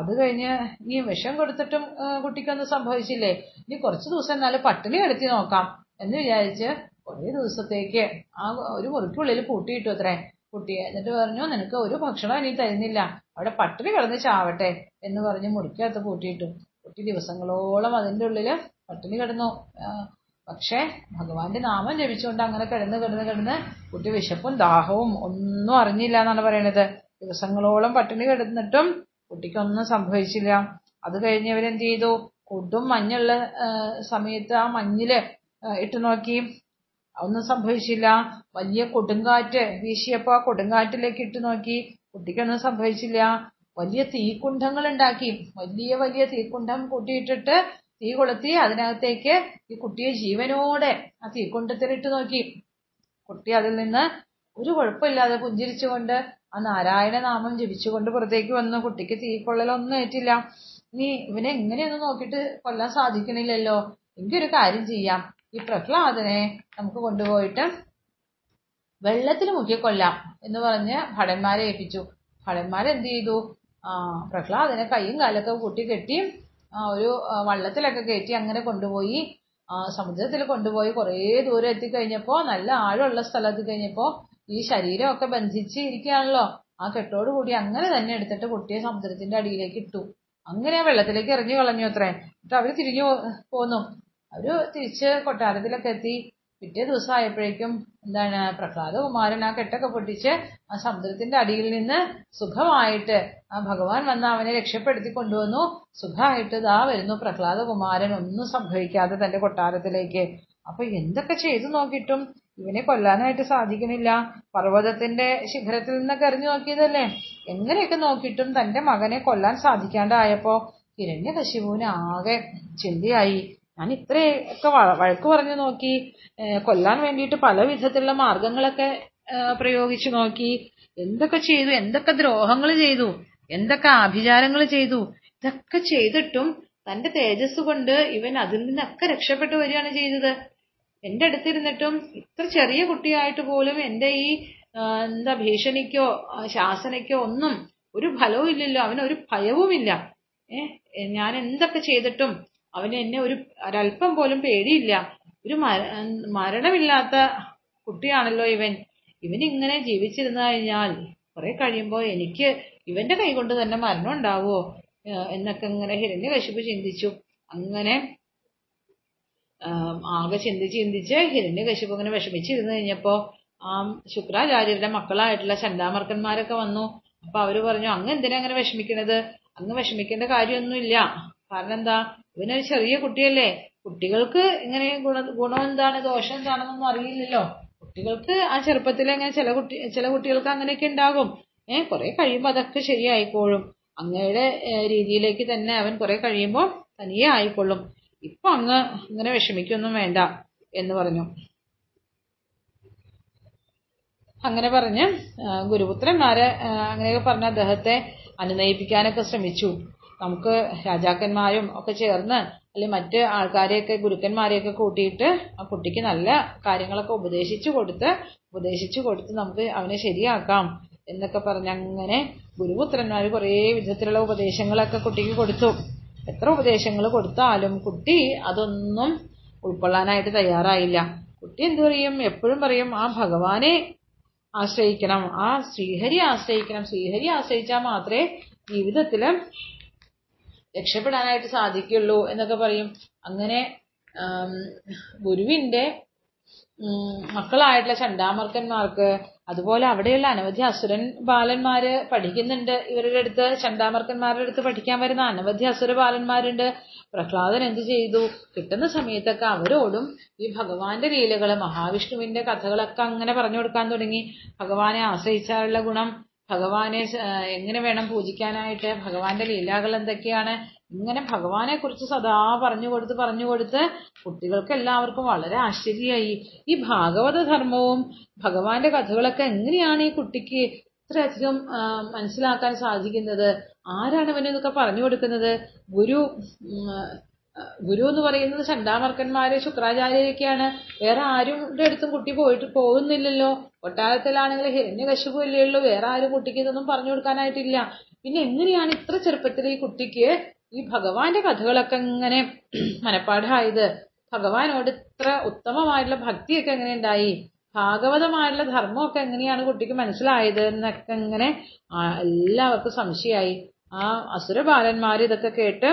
അത് കഴിഞ്ഞ് ഈ വിഷം കൊടുത്തിട്ടും കുട്ടിക്കൊന്നും സംഭവിച്ചില്ലേ? ഇനി കുറച്ച് ദിവസം എന്നാലും പട്ടിണി കിടത്തി നോക്കാം എന്ന് വിചാരിച്ച് കുറേ ദിവസത്തേക്ക് ആ ഒരു മുറിക്കുള്ളിൽ പൂട്ടിയിട്ടു അത്രേ. കുട്ടിയെ എന്നിട്ട് പറഞ്ഞു നിനക്ക് ഒരു ഭക്ഷണം ഇനി തരുന്നില്ല. അവിടെ പട്ടിണി കിടന്ന് ചാവട്ടെ എന്ന് പറഞ്ഞ് മുറിക്കകത്ത് പൂട്ടിയിട്ടു. കുട്ടി ദിവസങ്ങളോളം അതിന്റെ ഉള്ളിൽ പട്ടിണി കിടന്നു. പക്ഷേ ഭഗവാന്റെ നാമം ജപിച്ചുകൊണ്ട് അങ്ങനെ കിടന്ന് കിടന്ന് കിടന്ന് കുട്ടി വിശപ്പും ദാഹവും ഒന്നും അറിഞ്ഞില്ല എന്നാണ് പറയണത്. ദിവസങ്ങളോളം പട്ടിണി കിടന്നിട്ടും കുട്ടിക്കൊന്നും സംഭവിച്ചില്ല. അത് കഴിഞ്ഞ് ഇവരെന്ത് ചെയ്തു? കൊടും മഞ്ഞുള്ള സമയത്ത് ആ മഞ്ഞിൽ ഇട്ട് നോക്കി. ഒന്നും സംഭവിച്ചില്ല. വലിയ കൊടുങ്കാറ്റ് വീശിയപ്പോ ആ കൊടുങ്കാറ്റിലേക്ക് ഇട്ട് നോക്കി. കുട്ടിക്കൊന്നും സംഭവിച്ചില്ല. വലിയ തീക്കുണ്ഠങ്ങൾ ഉണ്ടാക്കി വലിയ വലിയ തീക്കുണ്ഠം കൂട്ടിയിട്ടിട്ട് തീ കൊളുത്തി അതിനകത്തേക്ക് ഈ കുട്ടിയെ ജീവനോടെ ആ തീക്കുണ്ഡത്തിലിട്ട് നോക്കി. കുട്ടി അതിൽ നിന്ന് ഒരു കുഴപ്പമില്ലാതെ പുഞ്ചിരിച്ചുകൊണ്ട് ആ നാരായണ നാമം ജപിച്ചുകൊണ്ട് പുറത്തേക്ക് വന്നു. കുട്ടിക്ക് തീക്കൊള്ളലൊന്നും ഏറ്റില്ല. ഇനി ഇവനെ എങ്ങനെയൊന്നും നോക്കിയിട്ട് കൊല്ലാൻ സാധിക്കണില്ലല്ലോ. എനിക്കൊരു കാര്യം ചെയ്യാം. ഈ പ്രഹ്ലാദനെ നമുക്ക് കൊണ്ടുപോയിട്ട് വെള്ളത്തിൽ മുക്കി കൊല്ലാം എന്ന് പറഞ്ഞ് ഭടന്മാരെ ഏൽപ്പിച്ചു. ഭടന്മാരെന്ത് ചെയ്തു? ആ പ്രഹ്ലാദനെ കൈയും കാലൊക്കെ കൂട്ടി കെട്ടി ഒരു വള്ളത്തിലൊക്കെ കയറ്റി അങ്ങനെ കൊണ്ടുപോയി സമുദ്രത്തിൽ കൊണ്ടുപോയി കുറേ ദൂരം എത്തിക്കഴിഞ്ഞപ്പോ നല്ല ആഴമുള്ള സ്ഥലത്ത് കഴിഞ്ഞപ്പോൾ ഈ ശരീരമൊക്കെ ബന്ധിച്ച് ഇരിക്കുകയാണല്ലോ. ആ കെട്ടോട് കൂടി അങ്ങനെ തന്നെ എടുത്തിട്ട് കുട്ടിയെ സമുദ്രത്തിന്റെ അടിയിലേക്ക് ഇട്ടു. അങ്ങനെ ആ വെള്ളത്തിലേക്ക് എറിഞ്ഞു കളഞ്ഞു അത്രേ. എന്നിട്ട് അവർ തിരിഞ്ഞു പോന്നു. അവർ തിരിച്ച് കൊട്ടാരത്തിലൊക്കെ എത്തി. പിറ്റേ ദിവസം ആയപ്പോഴേക്കും എന്താണ് പ്രഹ്ലാദകുമാരൻ ആ കെട്ടൊക്കെ പൊട്ടിച്ച് ആ സമുദ്രത്തിന്റെ അടിയിൽ നിന്ന് സുഖമായിട്ട് ആ ഭഗവാൻ വന്ന് അവനെ രക്ഷപ്പെടുത്തി കൊണ്ടുവന്നു. സുഖമായിട്ട് ദാ വരുന്നു പ്രഹ്ലാദകുമാരൻ ഒന്നും സംഭവിക്കാതെ തന്റെ കൊട്ടാരത്തിലേക്ക്. അപ്പൊ എന്തൊക്കെ ചെയ്തു നോക്കിയിട്ടും ഇവനെ കൊല്ലാനായിട്ട് സാധിക്കുന്നില്ല. പർവതത്തിന്റെ ശിഖരത്തിൽ നിന്നൊക്കെ എറിഞ്ഞു നോക്കിയതല്ലേ? എങ്ങനെയൊക്കെ നോക്കിയിട്ടും തന്റെ മകനെ കൊല്ലാൻ സാധിക്കാണ്ടായപ്പോ ഹിരണ്യകശിപുവിന് ആകെ ചിന്തയായി. ഞാൻ ഇത്രയൊക്കെ വഴക്ക് പറഞ്ഞു നോക്കി കൊല്ലാൻ വേണ്ടിയിട്ട് പല വിധത്തിലുള്ള മാർഗങ്ങളൊക്കെ പ്രയോഗിച്ചു നോക്കി. എന്തൊക്കെ ചെയ്തു എന്തൊക്കെ ദ്രോഹങ്ങൾ ചെയ്തു എന്തൊക്കെ ആഭിചാരങ്ങൾ ചെയ്തു ഇതൊക്കെ ചെയ്തിട്ടും തന്റെ തേജസ് കൊണ്ട് ഇവൻ അതിൽ നിന്നൊക്കെ രക്ഷപ്പെട്ടു വരികയാണ് ചെയ്തത്. എന്റെ അടുത്തിരുന്നിട്ടും ഇത്ര ചെറിയ കുട്ടിയായിട്ട് പോലും എന്റെ ഈ എന്താ ഭീഷണിക്കോ ശാസനയ്ക്കോ ഒന്നും ഒരു ഫലവും ഇല്ലല്ലോ. അവന് ഒരു ഭയവുമില്ല. ഏ ഞാൻ എന്തൊക്കെ ചെയ്തിട്ടും അവന് എന്നെ ഒരു ഒരല്പം പോലും പേടിയില്ല. ഒരു മര- മരണമില്ലാത്ത കുട്ടിയാണല്ലോ ഇവൻ. ഇവൻ ഇങ്ങനെ ജീവിച്ചിരുന്നു കഴിഞ്ഞാൽ കുറെ കഴിയുമ്പോൾ എനിക്ക് ഇവന്റെ കൈ കൊണ്ട് തന്നെ മരണം ഉണ്ടാവുമോ എന്നൊക്കെ ഇങ്ങനെ ഹിരണ്യകശിപു ചിന്തിച്ചു. അങ്ങനെ ആകെ ചിന്തിച്ച് ചിന്തിച്ച് ഹിരണ്യകശിപു ഇങ്ങനെ വിഷമിച്ചിരുന്നു കഴിഞ്ഞപ്പോ ആ ശുക്രാചാര്യരുടെ മക്കളായിട്ടുള്ള ചണ്ടാമർക്കന്മാരൊക്കെ വന്നു. അപ്പൊ അവർ പറഞ്ഞു അങ്ങ് എന്തിനാ അങ്ങനെ വിഷമിക്കണത്? അങ്ങ് വിഷമിക്കേണ്ട കാര്യമൊന്നുമില്ല. കാരണം എന്താ? ഇവനൊരു ചെറിയ കുട്ടിയല്ലേ? കുട്ടികൾക്ക് ഇങ്ങനെ ഗുണ ഗുണം എന്താണ്? ദോഷം എന്താണെന്നൊന്നും അറിയില്ലല്ലോ. കുട്ടികൾക്ക് ആ ചെറുപ്പത്തിൽ അങ്ങനെ ചില കുട്ടി ചില കുട്ടികൾക്ക് അങ്ങനെയൊക്കെ ഉണ്ടാകും. ഏഹ് കുറെ കഴിയുമ്പോൾ അതൊക്കെ ശരിയായിക്കോളും. അങ്ങയുടെ രീതിയിലേക്ക് തന്നെ അവൻ കുറെ കഴിയുമ്പോൾ തനിയെ ആയിക്കൊള്ളും. ഇപ്പൊ അങ്ങ് ഇങ്ങനെ വിഷമിക്കൊന്നും വേണ്ട എന്ന് പറഞ്ഞു. അങ്ങനെ പറഞ്ഞ് ഗുരുപുത്രന്മാരെ അങ്ങനെയൊക്കെ പറഞ്ഞ് അദ്ദേഹത്തെ അനുനയിപ്പിക്കാനൊക്കെ ശ്രമിച്ചു. നമുക്ക് രാജാക്കന്മാരും ഒക്കെ ചേർന്ന് അല്ലെങ്കിൽ മറ്റ് ആൾക്കാരെയൊക്കെ ഗുരുക്കന്മാരെയൊക്കെ കൂട്ടിയിട്ട് ആ കുട്ടിക്ക് നല്ല കാര്യങ്ങളൊക്കെ ഉപദേശിച്ചു കൊടുത്ത് ഉപദേശിച്ചു കൊടുത്ത് നമുക്ക് അവനെ ശരിയാക്കാം എന്നൊക്കെ പറഞ്ഞ് അങ്ങനെ ഗുരുപുത്രന്മാർ കുറേ വിധത്തിലുള്ള ഉപദേശങ്ങളൊക്കെ കുട്ടിക്ക് കൊടുത്തു. എത്ര ഉപദേശങ്ങൾ കൊടുത്താലും കുട്ടി അതൊന്നും ഉൾക്കൊള്ളാനായിട്ട് തയ്യാറായില്ല. കുട്ടി എന്തു പറയും? എപ്പോഴും പറയും ആ ഭഗവാനെ ആശ്രയിക്കണം ആ ശ്രീഹരി ആശ്രയിക്കണം ശ്രീഹരി ആശ്രയിച്ചാൽ മാത്രമേ ജീവിതത്തിൽ രക്ഷപ്പെടാനായിട്ട് സാധിക്കുള്ളൂ എന്നൊക്കെ പറയും. അങ്ങനെ ഗുരുവിന്റെ മക്കളായിട്ടുള്ള ചണ്ടാമർക്കന്മാർക്ക് അതുപോലെ അവിടെയുള്ള അനവധി അസുരൻ ബാലന്മാര് പഠിക്കുന്നുണ്ട്. ഇവരുടെ അടുത്ത് ചണ്ടാമർക്കന്മാരുടെ അടുത്ത് പഠിക്കാൻ വരുന്ന അനവധി അസുര ബാലന്മാരുണ്ട്. പ്രഹ്ലാദൻ എന്ത് ചെയ്തു? കിട്ടുന്ന സമയത്തൊക്കെ അവരോടും ഈ ഭഗവാന്റെ ലീലകൾ മഹാവിഷ്ണുവിന്റെ കഥകളൊക്കെ അങ്ങനെ പറഞ്ഞു കൊടുക്കാൻ തുടങ്ങി. ഭഗവാനെ ആശ്രയിച്ചാലുള്ള ഗുണം ഭഗവാനെ എങ്ങനെ വേണം പൂജിക്കാനായിട്ട്? ഭഗവാന്റെ ലീലകൾ എന്തൊക്കെയാണ്? ഇങ്ങനെ ഭഗവാനെ കുറിച്ച് സദാ പറഞ്ഞു കൊടുത്ത് പറഞ്ഞു കൊടുത്ത് കുട്ടികൾക്ക് എല്ലാവർക്കും വളരെ ആശ്ചര്യമായി. ഈ ഭാഗവത ധർമ്മവും ഭഗവാന്റെ കഥകളൊക്കെ എങ്ങനെയാണ് ഈ കുട്ടിക്ക് ഇത്രയധികം മനസ്സിലാക്കാൻ സാധിക്കുന്നത്? ആരാണ് ഇവനെന്നൊക്കെ പറഞ്ഞു കൊടുക്കുന്നത്? ഗുരു ഗുരു എന്ന് പറയുന്നത് ചണ്ടാമർക്കന്മാര് ശുക്രാചാര്യരൊക്കെയാണ് വേറെ ആരുടെ അടുത്തും കുട്ടി പോയിട്ട് പോകുന്നില്ലല്ലോ. കൊട്ടാരത്തിലാണെങ്കിൽ അല്ലേ ഉള്ളൂ. വേറെ ആരും കുട്ടിക്ക് ഇതൊന്നും പറഞ്ഞു കൊടുക്കാനായിട്ടില്ല. പിന്നെ എങ്ങനെയാണ് ഇത്ര ചെറുപ്പത്തിൽ ഈ കുട്ടിക്ക് ഈ ഭഗവാന്റെ കഥകളൊക്കെ ഇങ്ങനെ *clears throat* മനപ്പാഠമായത് ഭഗവാനോട് ഇത്ര ഉത്തമമായിട്ടുള്ള ഭക്തിയൊക്കെ എങ്ങനെ ഉണ്ടായി? ഭാഗവതമായിട്ടുള്ള ധർമ്മമൊക്കെ എങ്ങനെയാണ് കുട്ടിക്ക് മനസ്സിലായത് എന്നൊക്കെ ഇങ്ങനെ എല്ലാവർക്കും സംശയമായി. ആ അസുരബാലന്മാർ ഇതൊക്കെ കേട്ട്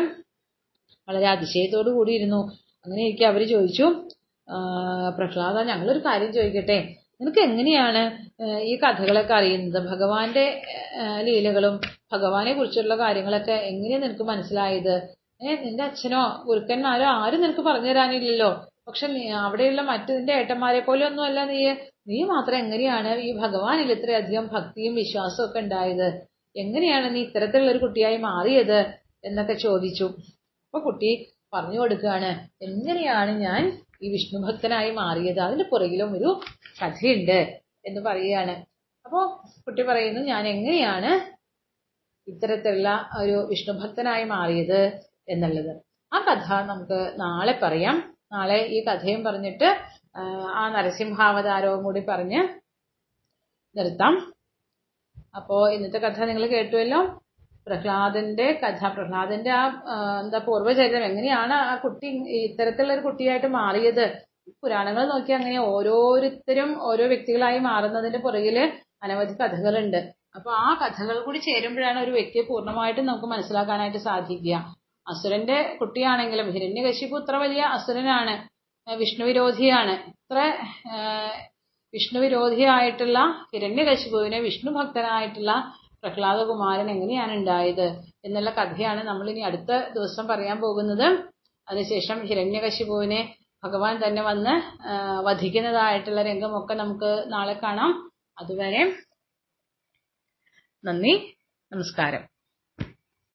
വളരെ അതിശയത്തോടു കൂടിയിരുന്നു. അങ്ങനെ ഇരിക്കെ അവർ ചോദിച്ചു. പ്രഹ്ലാദ ഞങ്ങളൊരു കാര്യം ചോദിക്കട്ടെ? നിനക്ക് എങ്ങനെയാണ് ഈ കഥകളൊക്കെ അറിയുന്നത്? ഭഗവാന്റെ ലീലകളും ഭഗവാനെ കുറിച്ചുള്ള കാര്യങ്ങളൊക്കെ എങ്ങനെയാണ് നിനക്ക് മനസ്സിലായത്? ഏ നിന്റെ അച്ഛനോ ഗുരുക്കന്മാരോ ആരും നിനക്ക് പറഞ്ഞു തരാനില്ലല്ലോ. പക്ഷെ അവിടെയുള്ള മറ്റു നിന്റെ ഏട്ടന്മാരെ പോലെ ഒന്നുമല്ല നീ നീ മാത്രം എങ്ങനെയാണ് ഈ ഭഗവാനിൽ ഇത്രയധികം ഭക്തിയും വിശ്വാസവും ഒക്കെ ഉണ്ടായത്? എങ്ങനെയാണ് നീ ഇത്തരത്തിലുള്ള ഒരു കുട്ടിയായി മാറിയത്? എന്നൊക്കെ ചോദിച്ചു. അപ്പൊ കുട്ടി പറഞ്ഞു കൊടുക്കുകയാണ് എങ്ങനെയാണ് ഞാൻ ഈ വിഷ്ണു ഭക്തനായി മാറിയത്. അതിന് പുറകിലും ഒരു കഥയുണ്ട് എന്ന് പറയുകയാണ്. അപ്പോ കുട്ടി പറയുന്നു ഞാൻ എങ്ങനെയാണ് ഇത്തരത്തിലുള്ള ഒരു വിഷ്ണു ഭക്തനായി മാറിയത് എന്നുള്ളത്? ആ കഥ നമുക്ക് നാളെ പറയാം. നാളെ ഈ കഥയും പറഞ്ഞിട്ട് ആ നരസിംഹാവതാരവും കൂടി പറഞ്ഞ് നിർത്താം. അപ്പോ ഇന്നത്തെ കഥ നിങ്ങൾ കേട്ടുവല്ലോ. പ്രഹ്ലാദന്റെ കഥ പ്രഹ്ലാദന്റെ ആ എന്താ പൂർവചരിതം എങ്ങനെയാണ് ആ കുട്ടി ഇത്തരത്തിലുള്ള ഒരു കുട്ടിയായിട്ട് മാറിയത്? പുരാണങ്ങൾ നോക്കി അങ്ങനെ ഓരോരുത്തരും ഓരോ വ്യക്തികളായി മാറുന്നതിന്റെ പുറകിൽ അനവധി കഥകളുണ്ട്. അപ്പൊ ആ കഥകൾ കൂടി ചേരുമ്പോഴാണ് ഒരു വ്യക്തിയെ പൂർണമായിട്ടും നമുക്ക് മനസ്സിലാക്കാനായിട്ട് സാധിക്കുക. അസുരന്റെ കുട്ടിയാണെങ്കിലും ഹിരണ്യകശിപു ഇത്ര വലിയ അസുരനാണ് വിഷ്ണു വിരോധിയാണ് ഇത്ര വിഷ്ണു വിരോധിയായിട്ടുള്ള ഹിരണ്യകശിപുവിനെ വിഷ്ണു ഭക്തനായിട്ടുള്ള പ്രഹ്ലാദകുമാരൻ എങ്ങനെയാണ് ഉണ്ടായത് എന്നുള്ള കഥയാണ് നമ്മൾ ഇനി അടുത്ത ദിവസം പറയാൻ പോകുന്നത്. അതിനുശേഷം ഹിരണ്യകശിപുവിനെ ഭഗവാൻ തന്നെ വന്ന് വധിക്കുന്നതായിട്ടുള്ള രംഗമൊക്കെ നമുക്ക് നാളെ കാണാം. അതുവരെ നന്ദി നമസ്കാരം.